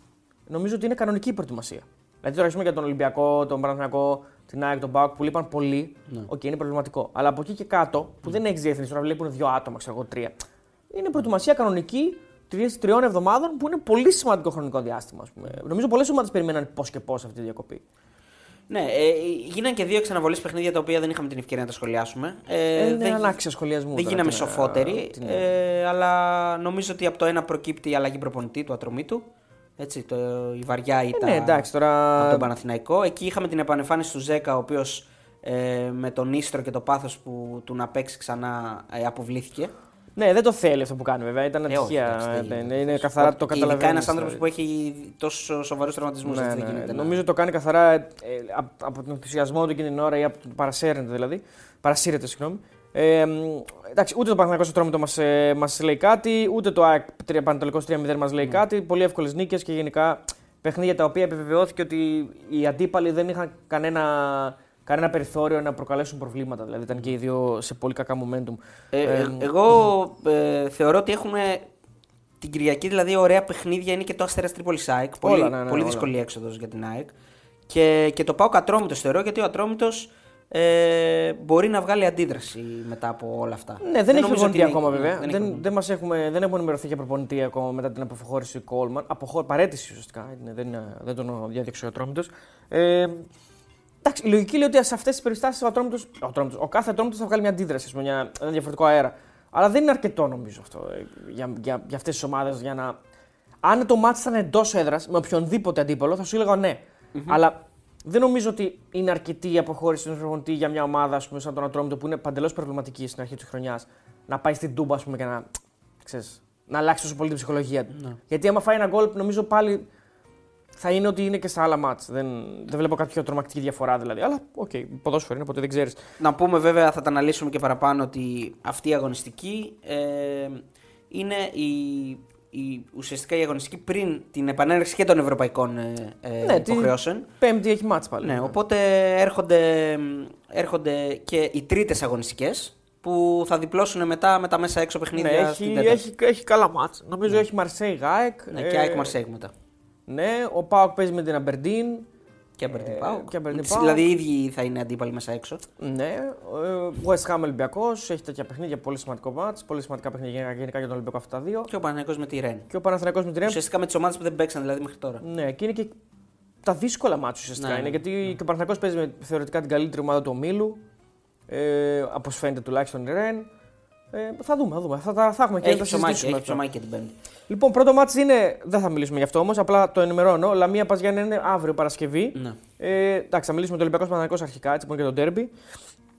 νομίζω ότι είναι κανονική η προετοιμασία. Δηλαδή τώρα, ας πούμε, για τον Ολυμπιακό, τον Παναθηναϊκό, την ΑΕΚ, τον ΠΑΟΚ που λείπαν πολλοί, Ναι. οκ, είναι προβληματικό. Αλλά από εκεί και κάτω, που δεν έχει διεθνείς, τώρα βλέπουν δύο άτομα, ξέρω εγώ, τρία. Είναι προετοιμασία κανονική τρεις- τριών εβδομάδων που είναι πολύ σημαντικό χρονικό διάστημα. Ας πούμε. Νομίζω πολλές ομάδες περιμέναν πώς και πώς αυτή τη διακοπή. Ναι, ε, γίνανε και δύο ξαναβολέ παιχνίδια τα οποία δεν είχαμε την ευκαιρία να τα σχολιάσουμε. Ε, Ε, είναι δεν, ανάξια σχολιασμού. δεν τώρα, γίναμε τι να- σοφότεροι, τι να- ε, αλλά νομίζω ότι από το ένα προκύπτει η αλλαγή προπονητή του Ατρομήτου. Έτσι, το, η βαριά ήταν ναι, εντάξει, τώρα- από τον Παναθηναϊκό. Εκεί είχαμε την επανεμφάνιση του Ζέκα, ο οποίος ε, με τον ίστρο και το πάθος που του να παίξει ξανά ε, αποβλήθηκε. Ναι, δεν το θέλει αυτό που κάνει βέβαια. Ήταν Ε, όχι, ατυχία. εντάξει, δεν Ε, γίνεται. ναι, είναι καθαρά το καταλαβαίνεις. Ειδικά ένας άνθρωπος που έχει τόσο σοβαρούς τραυματισμούς. Ναι, δεν ναι, γίνεται. να- Νομίζω το κάνει καθαρά ε, από, από τον ενθουσιασμό του εκείνη την ώρα ή από τον παρασέρνεται δηλαδή. Παρασύρεται, συγγνώμη. Ε, μ, εντάξει, ούτε το Παναγιακό Ατρόμητο μας ε, μας λέει κάτι, ούτε το ΑΕΚ τρία- Πανατολικός 3-0 μας Ναι. λέει κάτι. Πολύ εύκολες νίκες και γενικά παιχνίδια τα οποία επιβεβαιώθηκε ότι οι αντίπαλοι δεν είχαν κανένα, κανένα περιθώριο να προκαλέσουν προβλήματα. Δηλαδή ήταν και οι δύο σε πολύ κακά momentum. Ε, Ε, ε, εγώ ε, θεωρώ ότι έχουμε την Κυριακή δηλαδή ωραία παιχνίδια είναι και το Αστέρας Τρίπολης ΑΕΚ. Πολύ, Όλα, ναι, ναι, πολύ όλα. δύσκολη έξοδος για την ΑΕΚ. Και, και το πάω Ατρόμητος θεωρώ γιατί ο Ατρόμητος ε, μπορεί να βγάλει αντίδραση μετά από όλα αυτά. Ναι, δεν, έχει νομίζω ότι προπονητή είναι- ακόμα ναι, βέβαια. δεν έχει Δεν, προπονητή. δεν, μας έχουμε, δεν έχουμε ενημερωθεί για προπονητή ακόμα μετά την αποχώρηση του Κόλμαν. Αποχώ, παρέτηση ουσιαστικά. Είναι, δεν, είναι- δεν τον διάδειξε ο Ατρόμητος. Ε, εντάξει, η λογική λέει ότι σε αυτές τις περιστάσεις ο, Ατρόμητος, ο, Ατρόμητος, ο κάθε Ατρόμητος θα βγάλει μια αντίδραση, ας πούμε, μια, ένα διαφορετικό αέρα. Αλλά δεν είναι αρκετό νομίζω αυτό ε, για, για, για αυτές τις ομάδες για να. Αν το μάτι ήταν εντός έδρας με οποιονδήποτε αντίπολο, θα σου έλεγα ναι. Αλλά δεν νομίζω ότι είναι αρκετή η αποχώρηση ενός προπονητή για μια ομάδα ας πούμε, σαν τον Ατρόμητο που είναι παντελώς προβληματική στην αρχή της χρονιάς να πάει στην Τούμπα ας πούμε, και να, ξέρεις, να αλλάξει τόσο πολύ την ψυχολογία του. Γιατί άμα φάει ένα γκολ, νομίζω πάλι θα είναι ότι είναι και στα άλλα ματς. Δεν, δεν βλέπω κάποια τρομακτική διαφορά δηλαδή. Αλλά ok, okay, ποδόσφαιρο είναι, ποτέ δεν ξέρεις. Να πούμε βέβαια, θα τα αναλύσουμε και παραπάνω ότι αυτή η αγωνιστική ε, είναι η, η, ουσιαστικά η αγωνιστική πριν την επανέναρξη και των ευρωπαϊκών ε, ε ναι, υποχρεώσεων. Πέμπτη έχει ματς πάλι. Ναι, οπότε έρχονται, έρχονται και οι τρίτες αγωνιστικές που θα διπλώσουν μετά με τα μέσα έξω παιχνίδια. Ναι, έχει, έχει, έχει καλά μάτς. Νομίζω ναι. έχει Μαρσέη Γάεκ. Ναι, και ΑΕΚ Μαρσέη μετά. Ναι, ο Πάοκ παίζει με την Αμπερντίν. Και Αμπερντίν Πάοκ. Δηλαδή οι ίδιοι θα είναι αντίπαλοι μέσα έξω. Ναι. Ο West Ham Ολυμπιακός έχει τέτοια παιχνίδια, πολύ σημαντικό μάτς. Πολύ σημαντικά παιχνίδια γενικά για τον Ολυμπιακό αυτά τα δύο. Και ο Παναθηναϊκός με τη Ρεν. Και ο Παναθηναϊκός με τη Ρεν. Ουσιαστικά με τις ομάδες που δεν παίξαν δηλαδή μέχρι τώρα. Ναι, και είναι και τα δύσκολα μάτια ουσιαστικά. Ναι, είναι, γιατί ναι. και ο Παναθηναϊκός παίζει με θεωρητικά την καλύτερη ομάδα του ομίλου. Ε, Όπω φαίνεται τουλάχιστον η Ρεν. Ε, θα δούμε, θα δούμε. Θα, θα έχουμε και έχει ψωμάκι, έχει ψωμάκι και την Πέμπτη. Λοιπόν, πρώτο μάτι είναι. Δεν θα μιλήσουμε γι' αυτό όμως, απλά το ενημερώνω. Λαμία Παζιάννη είναι αύριο Παρασκευή. Ναι. Ε, εντάξει, θα μιλήσουμε με το Ολυμπιακό Παναγικό αρχικά, έτσι που και το Ντέρμπι.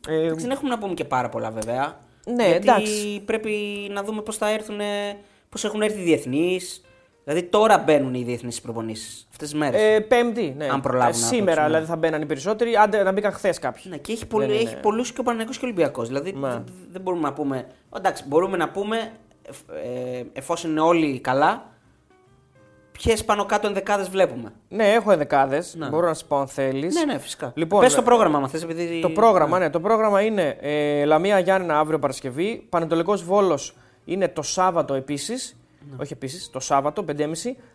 Ε, δεν έχουμε να πούμε και πάρα πολλά βέβαια. Ναι, γιατί εντάξει. πρέπει να δούμε πώς θα έρθουν. Πώς έχουν έρθει οι διεθνείς. Δηλαδή τώρα μπαίνουν οι διεθνείς προπονήσεις. Αυτές τις μέρες. Ε, πέμπτη, ναι. Αν προλάβουν. Ε, σήμερα ναι. δηλαδή θα μπαίναν οι περισσότεροι. Άντε να μπήκαν χθες κάποιοι. Ναι, και έχει, πολύ, έχει πολλούς και ο Παναγιώ και ο Ολυμπιακός. Δηλαδή ναι. δεν, δεν μπορούμε να πούμε. Εντάξει, μπορούμε να πούμε ε, εφόσον είναι όλοι καλά, ποιες πάνω κάτω ενδεκάδες βλέπουμε. Ναι, έχω ενδεκάδες. Ναι. Μπορώ να σα πω αν θέλεις. Ναι, ναι, φυσικά. Λοιπόν, Πες το πρόγραμμα, μα θες. Επειδή... Το πρόγραμμα, ναι. ναι. Το πρόγραμμα είναι ε, Λαμία Γιάννενα αύριο Παρασκευή. Πανετολικός Βόλος είναι το Σάββατο επίσης. Ναι. Όχι επίσης, το Σάββατο, 5.30.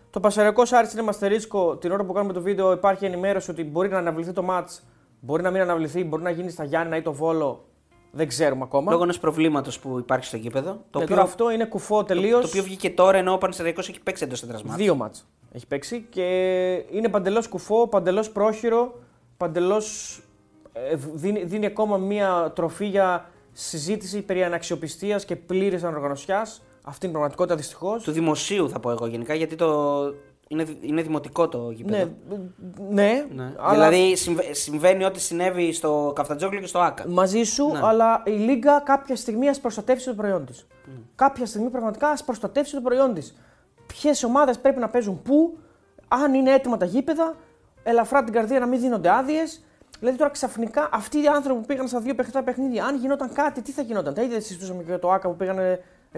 Το Πασαρικό Άρη είναι μαστερίσκο. Την ώρα που κάνουμε το βίντεο υπάρχει ενημέρωση ότι μπορεί να αναβληθεί το ματ. Μπορεί να μην αναβληθεί, μπορεί να γίνει στα Γιάννα ή το Βόλο. Δεν ξέρουμε ακόμα. Λόγω ενός προβλήματος που υπάρχει στο γήπεδο. Το ναι, οποίο αυτό είναι κουφό τελείως. Το, το, οποίο βγήκε τώρα ενώ ο Πανεσαιριακό έχει παίξει εντός τετρά Δύο μάτς έχει παίξει και είναι παντελώς κουφό, παντελώς πρόχειρο, παντελώς. Ε, δίνει, δίνει ακόμα μία τροφή για συζήτηση περί αναξιοπιστίας και πλήρης ανοργανωσιάς. Αυτή είναι η πραγματικότητα δυστυχώς. Του δημοσίου θα πω εγώ γενικά, γιατί το, είναι, είναι δημοτικό το γήπεδο. Ναι, ναι, ναι. Αλλά... Δηλαδή συμβαίνει ό,τι συνέβη στο Καφτατζόκλιο και στο Άκα. Μαζί σου, ναι. αλλά η Λίγκα κάποια στιγμή ας προστατεύσει το προϊόν της. Mm. Κάποια στιγμή πραγματικά ας προστατεύσει το προϊόν της. Ποιες ομάδες πρέπει να παίζουν πού, αν είναι έτοιμα τα γήπεδα, ελαφρά την καρδία να μην δίνονται άδειες. Δηλαδή τώρα ξαφνικά αυτοί οι άνθρωποι που πήγαν στα δύο παιχνίδια, παιχνίδια, αν γινόταν κάτι, τι θα γινόταν; Τα ίδια συζητούσαμε και για το Άκα που πήγαν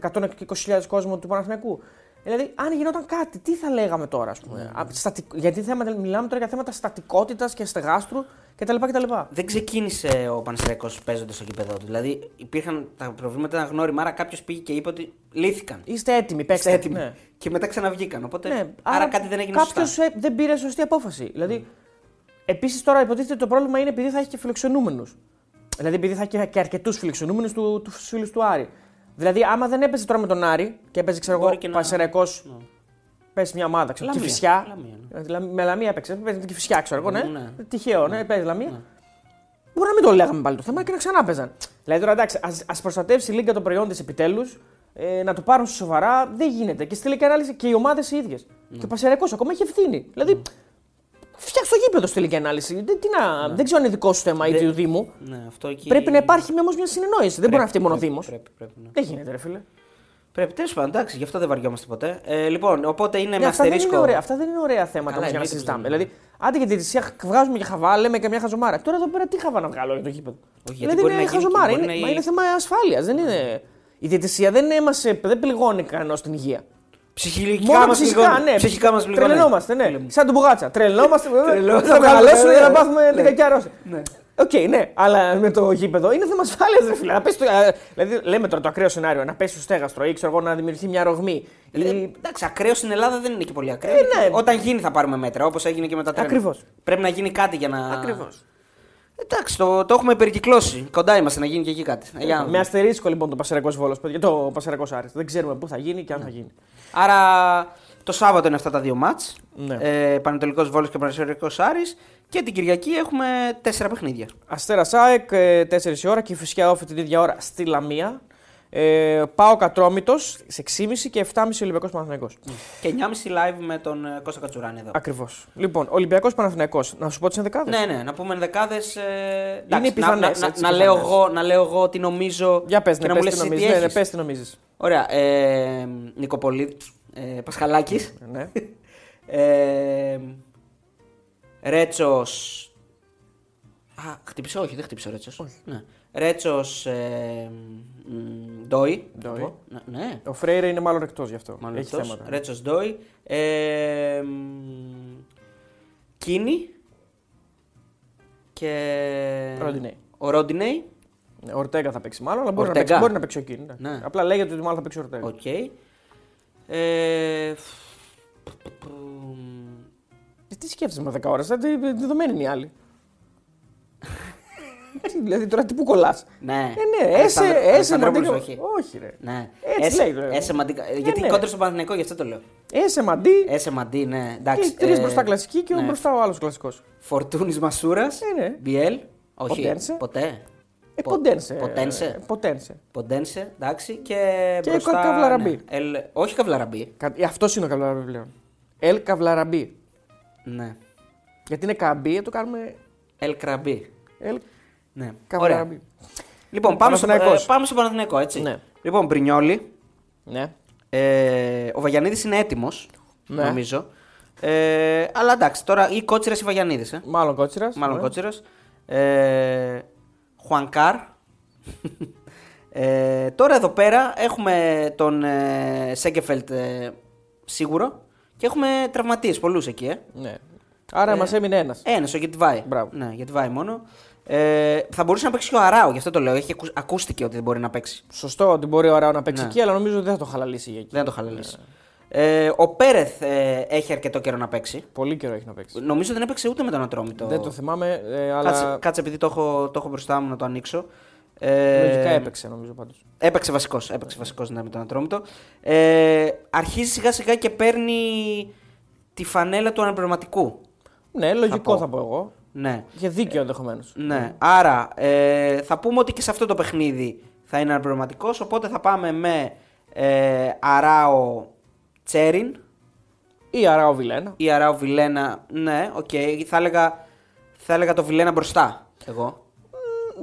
120.000 κόσμο του Παναθηναϊκού. Δηλαδή, αν γινόταν κάτι, τι θα λέγαμε τώρα, ας πούμε; Mm. Στατικ... Γιατί θέματα, μιλάμε τώρα για θέματα στατικότητας και στεγάστρου κτλ. κτλ. Δεν ξεκίνησε ο Πανσεραϊκό παίζοντας στο κήπεδο του. Δηλαδή, υπήρχαν τα προβλήματα, ένα γνώριμα, άρα κάποιος πήγε και είπε ότι λύθηκαν. Είστε έτοιμοι, παίξτε. έτοιμοι. Ναι. Και μετά ξαναβγήκαν. Οπότε, ναι. άρα, άρα κάτι δεν έγινε κάποιος σωστά. Κάποιο δεν πήρε σωστή απόφαση. Δηλαδή, mm. επίσης τώρα υποτίθεται το πρόβλημα είναι επειδή θα έχει και φιλοξενούμενους. Δηλαδή, επειδή θα έχει και αρκετούς φιλοξενούμενους του, τους φίλους του Άρη. Δηλαδή, άμα δεν έπαιζε τώρα με τον Άρη και έπαιζε, ξέρω εγώ, να... Πασεραϊκό. Ναι. Πες μια ομάδα, ξέρω εγώ. Τη φυσιά. Ναι. Με λαμία έπαιξε. Παίζει τη φυσιά, ξέρω εγώ, ναι. ναι. Τυχαίο, ναι, παίζει λαμία. Ναι. Μπορεί να μην το λέγαμε πάλι το θέμα και να ξανά παίζαν. Δηλαδή τώρα εντάξει, α προστατεύσει η Λίγκα το προϊόν της επιτέλους, ε, να το πάρουν σοβαρά. Δεν γίνεται. Και στη τελική ανάλυση και οι ομάδες οι ίδιες. Ναι. Και ο Πασεραϊκό ακόμα έχει ευθύνη. Δηλαδή Φτιάξτε το γήπεδο στη τελική ανάλυση. Δεν, τι να, ναι. δεν ξέρω αν είναι δικό σου θέμα ή του Δήμου. Ναι, αυτό εκεί... Πρέπει να υπάρχει όμως μια συνεννόηση. Πρέπει, δεν μπορεί να φτιάξει μόνο Δήμος. Ναι. Δεν γίνεται, ρε φίλε. Πρέπει, τέλος πάντων, εντάξει, γι' αυτό δεν βαριόμαστε ποτέ. Ε, λοιπόν, οπότε είναι ναι, με αστερίσκο. Αυτά, αυτά δεν είναι ωραία θέματα για να συζητάμε. Δηλαδή, άντε για τη διαιτησία βγάζουμε και χαβά, λέμε και μια χαζομάρα. Τώρα εδώ πέρα τι χαβά να βγάλω για το γήπεδο; Όχι, δηλαδή είναι χαζομάρα. Είναι, είναι θέμα ασφάλειας. Δεν είναι. Η διαιτησία δεν, δεν πληγώνει κανένας την υγεία. Ψυχικά μας ψυχικά, ναι. Ψυχικά μας Τρελαινόμαστε, ναι. Σαν τον Μπουγάτσα. Τρελαινόμαστε. Θα μεγαλώσουμε για να πάθουμε την κακιά αρρώστια. Οκ, ναι, αλλά με το γήπεδο είναι θέμα ασφάλειας, ρε φίλε. Να το, δηλαδή, λέμε τώρα το ακραίο σενάριο, να πέσει το στέγαστρο ή ξέρω εγώ να δημιουργηθεί μια ρωγμή. Ε, εντάξει, ακραίο στην Ελλάδα δεν είναι και πολύ ακραίο. Ε, ναι. Όταν γίνει θα πάρουμε μέτρα, όπως έγινε και με τα τρένα. Ακριβώς. Πρέπει να γίνει κάτι για να. Ακριβώς. Εντάξει, το, το έχουμε περικυκλώσει. Κοντά είμαστε να γίνει και εκεί κάτι. Ε, με αστερίσκο λοιπόν το Πανσερραϊκός Βόλος και το Πανσερραϊκός Άρης. Δεν ξέρουμε πού θα γίνει και αν θα γίνει. Άρα το Σάββατο είναι αυτά τα δύο μάτς. Ναι. Ε, Πανετολικός Βόλος και Πασαρικό Άρης. Και την Κυριακή έχουμε τέσσερα παιχνίδια. Αστέρα ΣΑΕΚ, 4 ε, η ώρα και φυσικά όφη την ίδια ώρα στη Λαμία. Ε, πάω κατρόμητος σε 6,5 και 7,5 Ολυμπιακός Παναθυναϊκό. Και 9,5 live με τον ε, Κώστα Κατσουράνη εδώ. Ακριβώς. Λοιπόν, Ολυμπιακός Παναθυναϊκό. Να σου πω τι ενδεκάδε. Ναι, ναι, να πούμε ενδεκάδε. Ε, είναι πιθανές. Να, να, να, λέω εγώ, να λέω εγώ τι νομίζω. Για πες, ναι, να μου λες τι νομίζεις. Ναι, ναι, τι νομίζεις. Ωραία. Ε, Νικοπολί. Ε, Πασχαλάκης. Ναι. ε, Ρέτσος. Α, χτύπησε, όχι, δεν χτύπησε ο Ρέτσος. Ναι. Ρέτσος. Ε, μ, Ντόι. Ντόι. πω. Ναι, ναι. Ο Φρέιρε είναι μάλλον εκτός γι' αυτό. Μάλλον Έχει εκτός. θέματα. Ρέτσος Ντόι. Ε, μ, Κίνη. Και. Ροντινέι. Ο Ρόντινεϊ. Ναι, Ο Ορτέγκα θα παίξει μάλλον, αλλά μπορεί να, Ορτέγκα. παίξει, μπορεί να παίξει ο Κίνη. ναι. Ναι. Απλά λέγεται ότι μάλλον θα παίξει ο Ορτέγκα. Οκ. Ε, Ε, Τι σκέφτεσαι με 10 ώρες, δεδομένη είναι οι άλλοι. Τι, δηλαδή τώρα τι που κολλάς. ναι. Ε, ναι, έσε, Αλεξάνδρου- έσε Αλεξανδρόπουλος, μαντί. όχι. Όχι, ρε. Ναι. Έτσι Έσε- λέει, βέβαια. έσε μαντί- Γιατί ναι. κόντρα στο Παναθηναϊκό, γι' αυτό το λέω. Έσε μαντί Έσε μαντί, ναι. Εντάξει. και τρεις ε, μπροστά κλασική και ο ναι. μπροστά ο άλλος κλασικός. Φορτούνης Μασούρας. Ε, ναι. Μπιέλ. Όχι. Ποντένσε. Ποτέ. Ε, Πο- ποντένσε. Ποτένσε. Ε, Ποτένσε. Ποντένσε, εντάξει. Και, Και μπροστά, Κα- Καβλαραμπή. ναι. Ελ- όχι Καβλαραμπή. Αυτός είναι ο Καβλαραμπή πλέον. Ελ Καβλαραμπή. Ναι. Γιατί είναι καμπή, το κάνουμε Ελ Κραμπή. Ελ Ναι. Ωραία. Καβλαραμπή. Λοιπόν, πάμε στο, Παναθηναϊκός. ε, πάμε στο Παναθηναϊκό, έτσι. Ναι. Λοιπόν, Μπρινιόλι. Ναι. Ε, ο Βαγιανίδης είναι έτοιμος, Ναι. νομίζω. Ε, αλλά εντάξει, τώρα ή Κότσιρας ή Βαγιανίδης. Ε. Μάλλον κότσιρας. Μάλλον Κότσιρας. Ε, Χουανκάρ. ε, τώρα εδώ πέρα έχουμε τον ε, Σέγκεφελτ ε, σίγουρο και έχουμε τραυματίες πολλούς εκεί. Ε. Ναι. Άρα μας έμεινε ένας. Ένας, ο Γετβάη. Μπράβο. Ναι, Γετβάι μόνο. Ε, θα μπορούσε να παίξει και ο Αράου, γι' αυτό το λέω. Έχει, ακου- ακούστηκε ότι δεν μπορεί να παίξει. Σωστό ότι μπορεί ο Ράο να παίξει Ναι. εκεί, αλλά νομίζω ότι δεν θα το χαλαλήσει για εκεί. Δεν το χαλαλήσει. Ε, ο Πέρεθ ε, έχει αρκετό καιρό να παίξει. Πολύ καιρό έχει να παίξει. Νομίζω δεν έπαιξε ούτε με τον Ατρόμητο. Δεν το θυμάμαι, ε, αλλά Κάτσε, κάτσε επειδή το έχω, το έχω μπροστά μου να το ανοίξω. Ε, λογικά έπαιξε νομίζω πάντως. Έπαιξε βασικός. Έπαιξε βασικός, ναι, με τον Ατρόμητο. Ε, αρχίζει σιγά σιγά και παίρνει τη φανέλα του αναπληρωματικού. Ναι, λογικό πω. θα πω εγώ. Ναι. Είχε δίκιο ενδεχομένως. ναι. Άρα ε, θα πούμε ότι και σε αυτό το παιχνίδι θα είναι αναπληρωματικός. Οπότε θα πάμε με ε, Αράο Τσέριν Ή Αράο Βιλένα. ή Αράο Βιλένα. Ναι, οκ. Θα, έλεγα, θα έλεγα το Βιλένα μπροστά. Εγώ.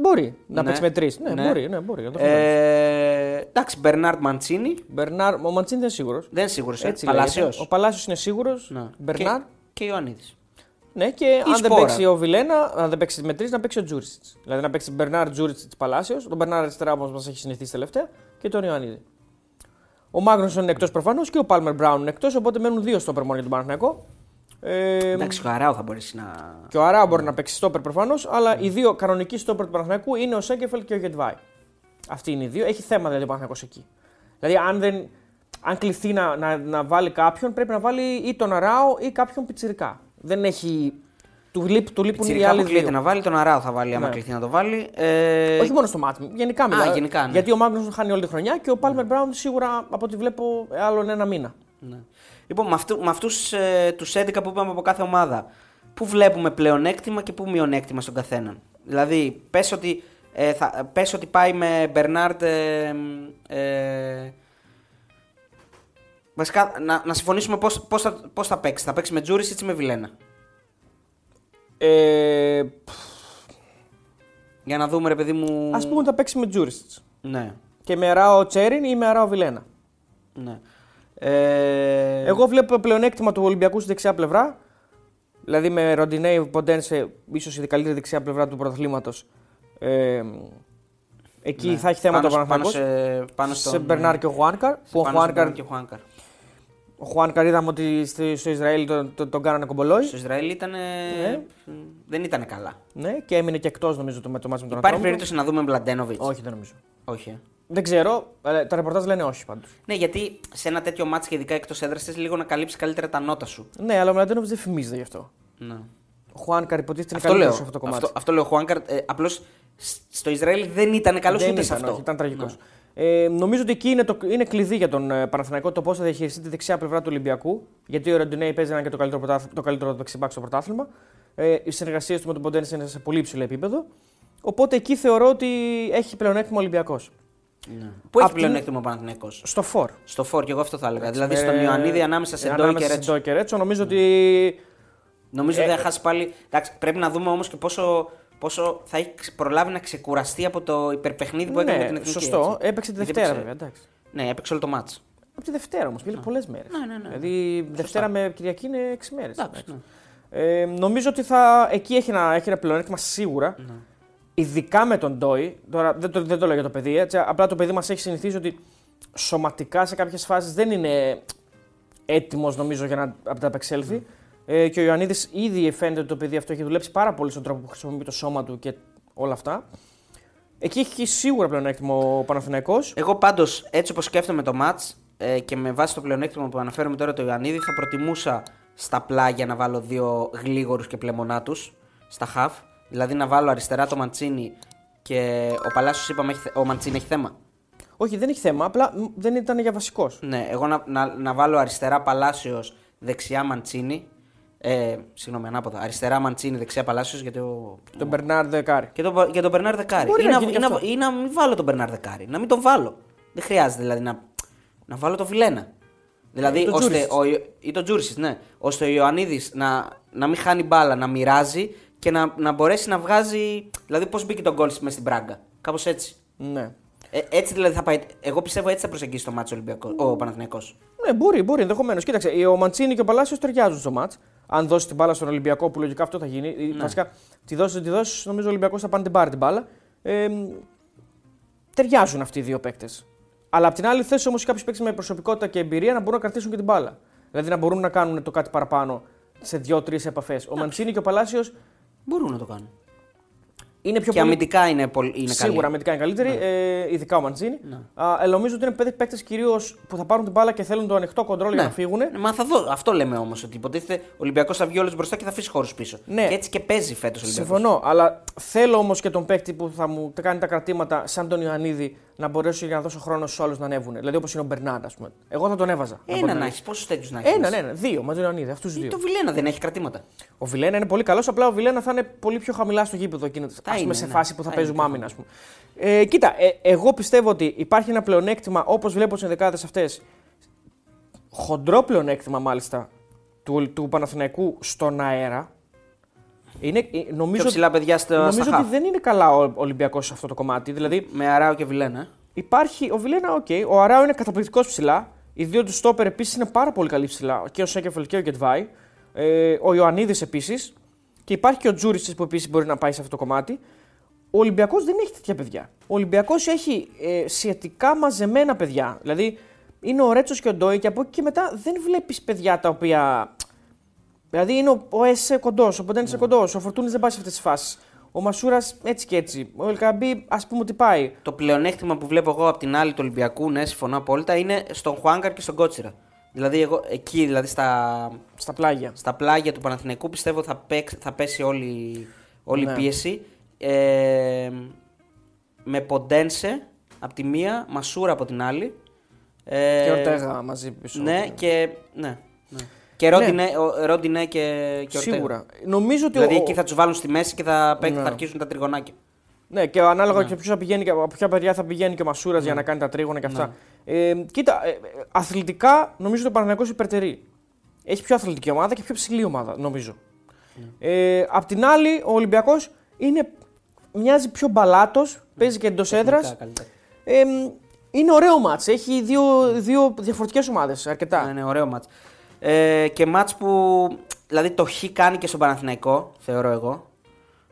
Μπορεί να Ναι. παίξει με τρεις. Ναι, Ναι. μπορεί. Ναι, μπορεί ενδεχομένως. Ε, εντάξει, Μπερνάρντ Μαντσίνη. Μπερνάρ, ο Μαντσίν δεν είναι σίγουρος. Δεν είναι σίγουρος. Έτσι Παλάσιος. λέγεται. Ο Παλάσιος είναι σίγουρος. Ναι. Μπερνάρ. Και, και Ιωαννίδης. Ναι, και αν δεν Σπόρα. παίξει ο Βιλένα, αν δεν παίξει με τρεις, να παίξει ο Τζούρισιτς. Δηλαδή να παίξει Μπερνάρ Τζούρισιτς Παλάσιος, τον Μπερνάρ αριστερά όπως μας έχει συνηθίσει τελευταία και τον Ιωαννίδη. Ο Μάγνουσον είναι εκτός προφανώς και ο Πάλμερ Μπράουν είναι εκτός, οπότε μένουν δύο στο μόνο για τον Παναθηναϊκό. Ε, Εντάξει, ο Αράο θα μπορέσει να. και ο Αρά μπορεί να παίξει στόπερ προφανώς, αλλά οι δύο κανονικοί στόπερ του Παναθηναϊκού είναι ο Σέκεφελ και ο Γετβάη. Αυτοί είναι οι δύο. Έχει θέμα δηλαδή ο Παναθηναϊκός εκεί. Δηλαδή, αν, δεν, αν κληθεί να, να, να βάλει κάποιον, πρέπει να βάλει ή τον Αράο ή κάποιον πιτσιρικά. Δεν έχει. Του, λείπ, του λείπουν οι Τσιρικά άλλοι που κλείεται δύο. να βάλει, τον Αράο θα βάλει άμα Ναι. κληθεί να το βάλει. Ε, Όχι μόνο στο μάτι, γενικά μιλάω. γενικά, ναι. Γιατί ο Μάγνουσον χάνει όλη τη χρονιά και ο Πάλμερ Μπράουν σίγουρα από ό,τι βλέπω άλλον ένα μήνα. ναι. Λοιπόν, με, αυτού, με αυτούς ε, τους 11 που είπαμε από κάθε ομάδα, πού βλέπουμε πλεονέκτημα και πού μειονέκτημα στον καθέναν; Δηλαδή, πες ότι, ε, θα, πες ότι πάει με Μπερνάρντ... Ε, ε, βασικά, να, να συμφωνήσουμε πώς, πώς, θα, πώς θα παίξει. Θα παίξει με Τζούρισιτς ή με Βιλένα. Ε, Για να δούμε, ρε παιδί μου... Α πούμε ότι θα παίξει με Τζούρισιτς. Ναι, Και με Ράο Τσέριν ή με Ράο Βιλένα. ναι. Ε, Εγώ βλέπω πλεονέκτημα του Ολυμπιακού στη δεξιά πλευρά. Δηλαδή με Ροντινέη Ποντένσε, ίσως η καλύτερη δεξιά πλευρά του πρωταθλήματος. Ε, εκεί ναι. θα έχει θέμα πάνω, το πάνω, Παναθηναϊκός. σε, πάνω στον, σε Μπερνάρ και ο Χουάνκαρ. Που ο πάνω στον Χουάνκαρ, Μπερνάρ και Χουάνκαρ. Ο Χουάνκαρ είδαμε ότι στο, στο Ισραήλ τον, τον, τον κάνανε κομπολόι. Στο Ισραήλ ήταν. Ναι. Δεν ήταν καλά. Ναι, και έμεινε και εκτός νομίζω το, με το μάτσο με τον Υπάρχει Ατρόμητο. περίπτωση να δούμε Μπλαντένοβιτ. Όχι, δεν νομίζω. Όχι. ε. Δεν ξέρω. ε, τα ρεπορτάζ λένε όχι πάντως. Ναι, γιατί σε ένα τέτοιο μάτσο και ειδικά εκτός έδρας θες λίγο να καλύψει καλύτερα τα νότα σου. Ναι, αλλά ο Μλαντένοβιτς δεν φημίζεται γι' αυτό. Ναι. Ο Χουάνκαρ υποτίθεται είναι Αυτό λέω. καλύτερο σε αυτό το κομμάτι. Αυτό, αυτό λέω. Ο Χουάνκαρ ε, απλώς στο Ισραήλ δεν ήταν καλός Δεν ούτε σε ήταν, αυτό. όχι, ήταν τραγικός. Ναι. Ε, νομίζω ότι εκεί είναι, το, είναι κλειδί για τον ε, Παναθηναϊκό το πώς θα διαχειριστεί τη δεξιά πλευρά του Ολυμπιακού. Γιατί ο Ροντινέη παίζει να είναι και το καλύτερο, πρωτάθλημα- το καλύτερο δεξιμπάκ στο πρωτάθλημα. Ε, οι συνεργασίες του με τον Ποντένσε είναι σε πολύ υψηλό επίπεδο. Οπότε εκεί θεωρώ ότι έχει πλεονέκτημα ο Ολυμπιακός. Ναι. Πού έχει Απ' την- πλεονέκτημα ο Παναθηναϊκός; Στο φορ. Στο φόρ, και εγώ αυτό θα έλεγα. Δηλαδή Ε, στον Ιωαννίδη ανάμεσα σε Ντόι ανάμεσα και σε Ρέτσο. Ντόι και Ρέτσο. Νομίζω ότι. Νομίζω Ε, ότι θα χάσει πάλι. Εντάξει, πρέπει να δούμε όμως και πόσο, πόσο θα έχει ξε- προλάβει να ξεκουραστεί από το υπερπαιχνίδι που έκανε με την Ναι, εθνική. σωστό. έτσι. Έπαιξε τη Γιατί Δευτέρα έπαιξε- βέβαια. Εντάξει. Ναι, έπαιξε όλο το μάτς. Από τη Δευτέρα όμως. Πήγε πολλές μέρες. Ναι, ναι, ναι. Δηλαδή Δευτέρα με Κυριακή είναι 6 μέρες. Εντάξει, ναι. Ε, νομίζω ότι θα, εκεί έχει ένα, έχει ένα πλεονέκτημα σίγουρα. Ναι. Ειδικά με τον Ντόι. Τώρα δεν το, δεν το λέω για το παιδί, έτσι, απλά το παιδί μας έχει συνηθίσει ότι σωματικά σε κάποιες φάσεις δεν είναι έτοιμος νομίζω για να ανταπεξέλθει. Ε, και ο Ιωαννίδης ήδη φαίνεται ότι το παιδί αυτό έχει δουλέψει πάρα πολύ στον τρόπο που χρησιμοποιεί το σώμα του και όλα αυτά. Εκεί έχει σίγουρα πλεονέκτημα ο Παναθηναϊκός. Εγώ πάντως, έτσι όπως σκέφτομαι το ματ ε, και με βάση το πλεονέκτημα που αναφέρομαι τώρα το Ιωαννίδη, θα προτιμούσα στα πλάγια να βάλω δύο γλίγορους και πλεμονάτου στα χαφ. Δηλαδή να βάλω αριστερά το Μαντσίνη και ο Παλάσιος είπαμε έχει, θε- ο Μαντσίνη έχει θέμα. Όχι, δεν έχει θέμα, απλά μ, δεν ήταν για βασικός. Ναι, εγώ να, να, να βάλω αριστερά Παλάσιος, δεξιά Μαντσίνη. Ε, συγγνώμη, ανάποδα. Αριστερά Μαντσίνη, δεξιά Παλάσιος γιατί ο. Τον Μπερνάρ Δεκάρη. Και τον, και τον Μπερνάρ Δεκάρη. Μπορεί Ή να να, γίνει ή, και να, αυτό. ή να μην βάλω τον Μπερνάρ Δεκάρη. Να μην τον βάλω. Δεν χρειάζεται δηλαδή να, να βάλω τον Βιλένα. Δηλαδή, τον ώστε Τζούρισιτς. ο, Ιο- ή τον Τζούρισιτ, ναι. Ώστε ο Ιωαννίδης να, να μην χάνει μπάλα, να μοιράζει και να, να μπορέσει να βγάζει. Δηλαδή, πώς μπήκε τον γκολ μέσα στην πράγκα. Κάπως έτσι. Ναι. Ε, έτσι δηλαδή θα πάει. Εγώ πιστεύω έτσι θα προσεγγίσει το μάτσο Ολυμπιακό, ο Παναθηναϊκός. Ναι, μπορεί, μπορεί ενδεχομένως. Κοίταξε, ο Μαντσίνη και ο Παλάσιος ταιριάζουν στο μάτς. Αν δώσει την μπάλα στον Ολυμπιακό, που λογικά αυτό θα γίνει. Ναι. Βασικά, τη δώσεις, τη δώσεις, νομίζω ο Ολυμπιακός θα πάνε την πάρει την μπάλα. Ε, ταιριάζουν αυτοί οι δύο παίκτες. Αλλά απ' την άλλη, θες όμως κάποιους παίκτες με προσωπικότητα και εμπειρία να μπορούν να κρατήσουν και την μπάλα. Δηλαδή να μπορούν να κάνουν το κάτι παραπάνω σε δύο-τρει επαφές. Ο Μαντσίνη και ο Παλάσιος Μπορούν να το κάνουν. Είναι πιο και πολύ. αμυντικά είναι, πολύ, είναι Σίγουρα καλοί. αμυντικά είναι καλύτερη, ε, ειδικά ο Μαντζίνη. Ναι. Α, ε, νομίζω ότι είναι παίκτες κυρίως που θα πάρουν την μπάλα και θέλουν το ανοιχτό κοντρόλ για να φύγουν. Ναι, μα θα δω. Αυτό λέμε όμως. Ότι υποτίθεται ο Ολυμπιακός θα βγει όλο μπροστά και θα αφήσει χώρους πίσω. Ναι. Και έτσι και παίζει φέτος ο Ολυμπιακός. Συμφωνώ, αλλά θέλω όμως και τον παίκτη που θα μου κάνει τα κρατήματα σαν τον Ιωαννίδη να μπορέσει για να δώσω χρόνο στους άλλους να ανέβουν. Δηλαδή όπως είναι ο Μπερνάρ, ας πούμε. Εγώ θα τον έβαζα. Ένα τον να ανέβει. έχεις. Πόσους τέτοιους να έχεις. Ένα, ναι, ναι, δύο με τον Ιωαννίδη, αυτούς τους Ή δύο. Το Βιλένα δεν έχει κρατήματα. Ο Βιλένα είναι πολύ καλός, απλά ο Βιλένα θα είναι πολύ πιο χαμηλά στο γήπεδο εκείνο. Ας πούμε είναι, σε ναι. φάση που θα, Θα παίζουμε είναι άμυνα, ας πούμε. Ε, κοίτα, ε, εγώ πιστεύω ότι υπάρχει ένα πλεονέκτημα όπως βλέπω στι ενδεκάδε αυτές. Χοντρό πλεονέκτημα μάλιστα του, του Παναθηναϊκού στον αέρα. Είναι, ε, Πιο νομίζω ψηλά παιδιά στο, νομίζω στα ότι χαφ. δεν είναι καλά ο Ολυμπιακός σε αυτό το κομμάτι. Δηλαδή Με Αράο και Βιλένα. ε. υπάρχει ο Βιλένα, οκ. Ο Αράο είναι καταπληκτικός ψηλά. Οι δύο του στόπερ επίσης είναι πάρα πολύ καλοί ψηλά. Και ο Σένκεφελντ και ο Γκεντβάι. Ε, ο Ιωαννίδης επίσης. Και υπάρχει και ο Τζούρισιτς που επίσης μπορεί να πάει σε αυτό το κομμάτι. Ο Ολυμπιακός δεν έχει τέτοια παιδιά. Ο Ολυμπιακός έχει ε, σχετικά μαζεμένα παιδιά. Δηλαδή είναι ο Ρέτσος και ο Ντόι και από εκεί και μετά δεν βλέπεις παιδιά τα οποία. Δηλαδή είναι ο, ο Εσέ κοντός, ο Ποντένι είναι κοντός, ο Φορτούνης δεν πάει σε αυτές τις φάσεις. Ο Μασούρας έτσι και έτσι. Ο Ελκαμπή ας πούμε ότι πάει. Το πλεονέκτημα που βλέπω εγώ από την άλλη του Ολυμπιακού, ναι, συμφωνώ απόλυτα, είναι στον Χουάνκαρ και στον Κότσιρα. Δηλαδή, εγώ εκεί, δηλαδή στα, Στα πλάγια. στα πλάγια του Παναθηναϊκού πιστεύω θα, παίξ- θα πέσει όλη, όλη η Ναι. πίεση. Ε, με Ποντένσε από τη μία, Μασούρα από την άλλη. Ε, Και Ορτέγα μαζί πίσω. Ναι, και. Ναι, ναι. Και Ρόντινε, ο- Ρόντινε και, και Ορτέγα. Σίγουρα. Νομίζω ότι. Δηλαδή ο- εκεί θα τους βάλουν στη μέση και θα, παί- Ναι. θα αρχίσουν τα τριγωνάκια. Ναι, και ανάλογα Ναι. και ποιος θα πηγαίνει, και από ποια παιδιά θα πηγαίνει και ο Μασούρας για να κάνει τα τρίγωνα και αυτά. Ε, κοίτα, ε, ε, αθλητικά νομίζω ότι ο Παναγιακό υπερτερεί. Έχει πιο αθλητική ομάδα και πιο ψηλή ομάδα, νομίζω. Ε, απ' την άλλη, ο Ολυμπιακός είναι. Μοιάζει πιο μπαλάτος, παίζει και εντός έδρας. Τεχνικά καλύτερα. Ε, είναι ωραίο μάτς. Έχει δύο, δύο διαφορετικές ομάδες αρκετά. Ναι, ναι, ωραίο μάτς. Ε, και μάτς που δηλαδή το χ κάνει και στον Παναθηναϊκό, θεωρώ εγώ.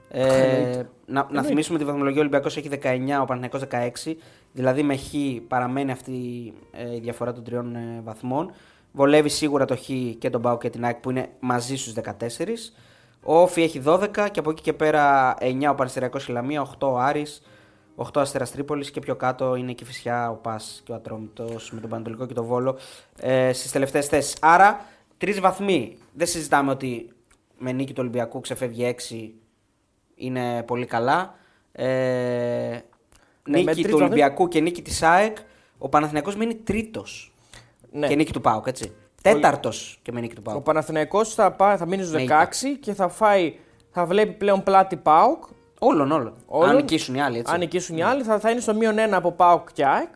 Ε, να, να θυμίσουμε τη βαθμολογία ο Ολυμπιακός έχει 19, ο Παναθηναϊκός 16. Δηλαδή με χ παραμένει αυτή ε, η διαφορά των τριών ε, βαθμών. Βολεύει σίγουρα το χ και τον Πάο και την ΑΕΚ που είναι μαζί στους 14. Ο Όφη έχει 12 και από εκεί και πέρα 9 ο Πανσεριακός η Λαμία, 8 ο Άρης, 8 Αστέρας Τρίπολης και πιο κάτω είναι και η Φυσιά, ο Πας και ο Ατρόμητος με τον Πανατολικό και τον Βόλο ε, στις τελευταίες θέσεις. Άρα τρεις βαθμοί. Δεν συζητάμε ότι με νίκη του Ολυμπιακού ξεφεύγει 6 είναι πολύ καλά. Ε, Ναι, με νίκη τρεις του βαθμούς- Ολυμπιακού και νίκη της ΑΕΚ, ο Παναθηναϊκός μείνει τρίτος. Ναι. Και νίκη του ΠΑΟΚ, έτσι. Τέταρτος και με νίκη του Ο ΠΑΟΚ. Παναθηναϊκός θα, πάει, θα μείνει στους Με 16 ήττα. και θα, φάει, θα βλέπει πλέον πλάτη Πάουκ. Όλων, όλων. Όλων. Αν νικήσουν οι άλλοι, έτσι. Αν νικήσουν οι άλλοι, θα, θα είναι στο μείον 1 από Πάουκ και ΑΕΚ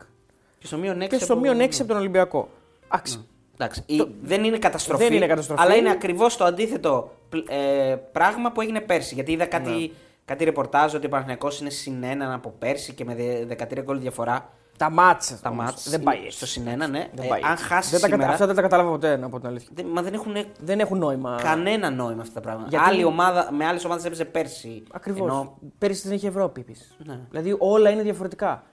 Και στο μείον 6. και στο μείον 6 από τον Ολυμπιακό. Εντάξει. Εντάξει, η- δεν είναι καταστροφή. Δεν είναι καταστροφή. Αλλά είναι ακριβώς το αντίθετο πλ- ε, πράγμα που έγινε πέρσι. Γιατί είδα κάτι, Ναι. κάτι ρεπορτάζ ότι ο Παναθηναϊκός είναι συν έναν από πέρσι και με δε- 13 γκολ διαφορά. Τα μάτσα. Τα μάτς Δεν πάει στο έτσι. συνένα, ναι. Δεν Ε, πάει αν έτσι. χάσεις δεν τα κατα- σήμερα. Αυτά δεν τα κατάλαβα ποτέ, να πω την αλήθεια. δεν- μα δεν έχουν Δεν έχουν νόημα. κανένα νόημα αυτά τα πράγματα. Γιατί- Άλλη ομάδα, με άλλες ομάδες έπαιζε πέρσι. Ακριβώς. Ενώ Πέρυσι δεν είχε Ευρώπη επίσης. Ναι. Δηλαδή όλα είναι διαφορετικά.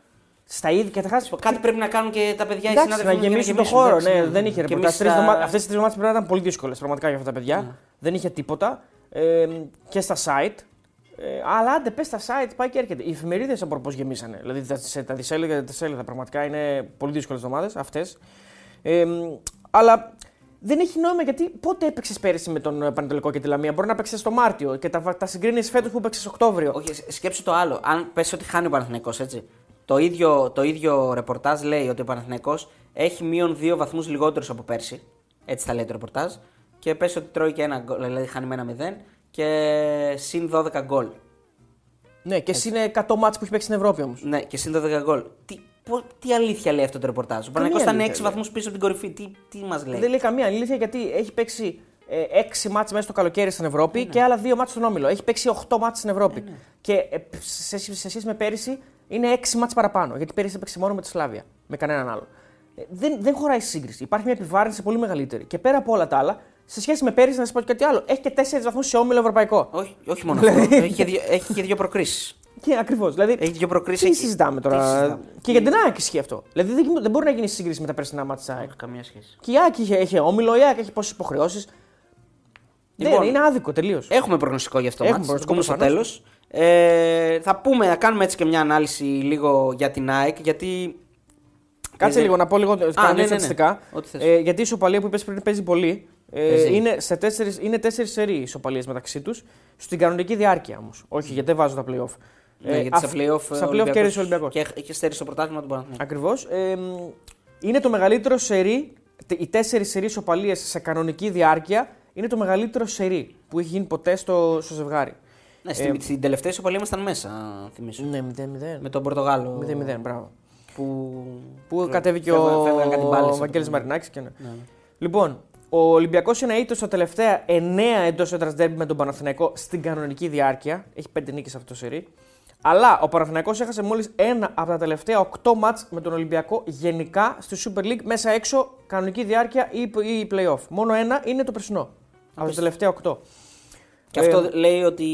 Στα ίδια καταρχά. κάτι πρέπει να κάνουν και τα παιδιά οι Εντάξει, να συνάδελφοι μου για γεμίσουν το χώρο. εντάξει, Ναι, δεν είχε Και ρεπορτάζ. εμείς θα- Αυτές τις τρεις εβδομάδε πρέπει να ήταν πολύ δύσκολες πραγματικά για αυτά τα παιδιά. Ναι. Δεν είχε τίποτα. Ε, και στα site. Ε, αλλά άντε, πες στα site, πάει και έρχεται. Οι εφημερίδες από πώς γεμίσανε. Δηλαδή τα, σε- τα δισέλιδα, τα σέλιδα πραγματικά είναι πολύ δύσκολες εβδομάδες αυτές. Ε, αλλά δεν έχει νόημα γιατί πότε έπαιξες πέρυσι με τον ε, Πανετολικό και τη Λαμία; Μπορεί να παίξει το Μάρτιο και τα, τα συγκρίνεις φέτος που παίξει Οκτώβριο. Όχι, σ- σκέψου το άλλο. Αν πες ότι χάνει ο Παναθηναϊκός, έτσι. Το ίδιο, το ίδιο ρεπορτάζ λέει ότι ο Παναθηναϊκός έχει μείον δύο βαθμούς λιγότερους από πέρσι. Έτσι θα λέει το ρεπορτάζ. Και πες ότι τρώει και ένα γκολ, δηλαδή χάνει με ένα 0 και συν 12 γκολ. Ναι, και εσύ είναι 100 μάτς που έχει παίξει στην Ευρώπη όμως. Ναι, και συν 12 γκολ. Τι, πο- τι αλήθεια λέει αυτό το ρεπορτάζ; Ο Παναθηναϊκός ήταν 6 αλήθεια λέει. βαθμούς πίσω από την κορυφή. Τι, τι μας λέει; Δεν λέει καμία αλήθεια γιατί έχει παίξει ε, 6 μάτς μέσα στο καλοκαίρι στην Ε, Ευρώπη ναι. και άλλα 2 μάτς στον Όμιλο. Έχει παίξει 8 μάτς στην Ευρώπη. Και ε, σε, σε, σε σχέση με πέρυσι είναι 6 μάτς παραπάνω. Γιατί πέρυσι έπαιξε μόνο με τη Σλάβια. Με κανέναν άλλο. Ε, δεν, δεν χωράει σύγκριση. Υπάρχει μια επιβάρυνση πολύ μεγαλύτερη. Και πέρα από όλα τα άλλα, σε σχέση με πέρυσι, να σας πω και κάτι άλλο. Έχει και 4 βαθμούς σε Όμιλο Ευρωπαϊκό. Όχι, όχι μόνο αυτό. έχει, και δύο, έχει και δύο προκρίσεις. Και ακριβώς. Δηλαδή, Έχει δύο προκρίσεις. τι συζητάμε τώρα; Τι συζητάμε. Και για την ΑΕΚ ισχύει αυτό. Δηλαδή δεν, δεν μπορεί να γίνει σύγκριση με τα περσινά μάτια της ΑΕΚ. Όχι, καμία σχέση. Και η ΑΕΚ είχε, είχε όμιλο, η ΑΕΚ έχει πόσες υποχρεώσεις. Λοιπόν, δεν, είναι άδικο τελείως. Έχουμε προγνωστικό γι' αυτό. Έχουμε Έχουμε προγνωστικό πούμε στο τέλος. Ε, θα πούμε, να κάνουμε έτσι και μια ανάλυση λίγο για την ΑΕΚ. Γιατί. Κάτσε Ε, λίγο να πω λίγο ναι, κανένα ναι. στατιστικά. Ό,τι θες. Ε, γιατί η ισοπαλία που είπες πριν παίζει πολύ. Ε, Παίζει. είναι, σε τέσσερις, είναι τέσσερις σερί ισοπαλίες μεταξύ τους. Στην κανονική διάρκεια όμως. Όχι, γιατί δεν βάζω τα playoff. Ναι, γιατί στα playoff, στα playoff κέρδισε ο Ολυμπιακός. Και έχεις στέρησε το πρωτάθλημα του Παναθηναϊκού. Ακριβώς. Ε, μ, είναι το μεγαλύτερο σερί. τε- Οι τέσσερις σερί ισοπαλίες σε κανονική διάρκεια είναι το μεγαλύτερο σερί που έχει γίνει ποτέ στο, στο ζευγάρι. Ναι, στην, στην τελευταία ισοπαλία ήμασταν μέσα, θυμίσω. Ναι, 0-0. Με τον Πορτογάλο. 0-0, μπράβο. Που, Που κατέβηκε φεύγαν- ο, φεύγαν κάτι μπάλες ο από Βαγγέλης το- Μαρινάκης και ναι. Ναι, ναι. Λοιπόν, ο Ολυμπιακός είναι ήττο στα τελευταία 9 εντός έδρα ντέρμπι με τον Παναθηναϊκό στην κανονική διάρκεια. Έχει 5 νίκες αυτό το σερί. Αλλά ο Παναθηναϊκός έχασε μόλις ένα από τα τελευταία 8 μάτς με τον Ολυμπιακό γενικά στη Super League μέσα έξω, κανονική διάρκεια ή, ή playoff. Μόνο ένα είναι το περσινό. Από τα τελευταία 8. Και αυτό λέει ότι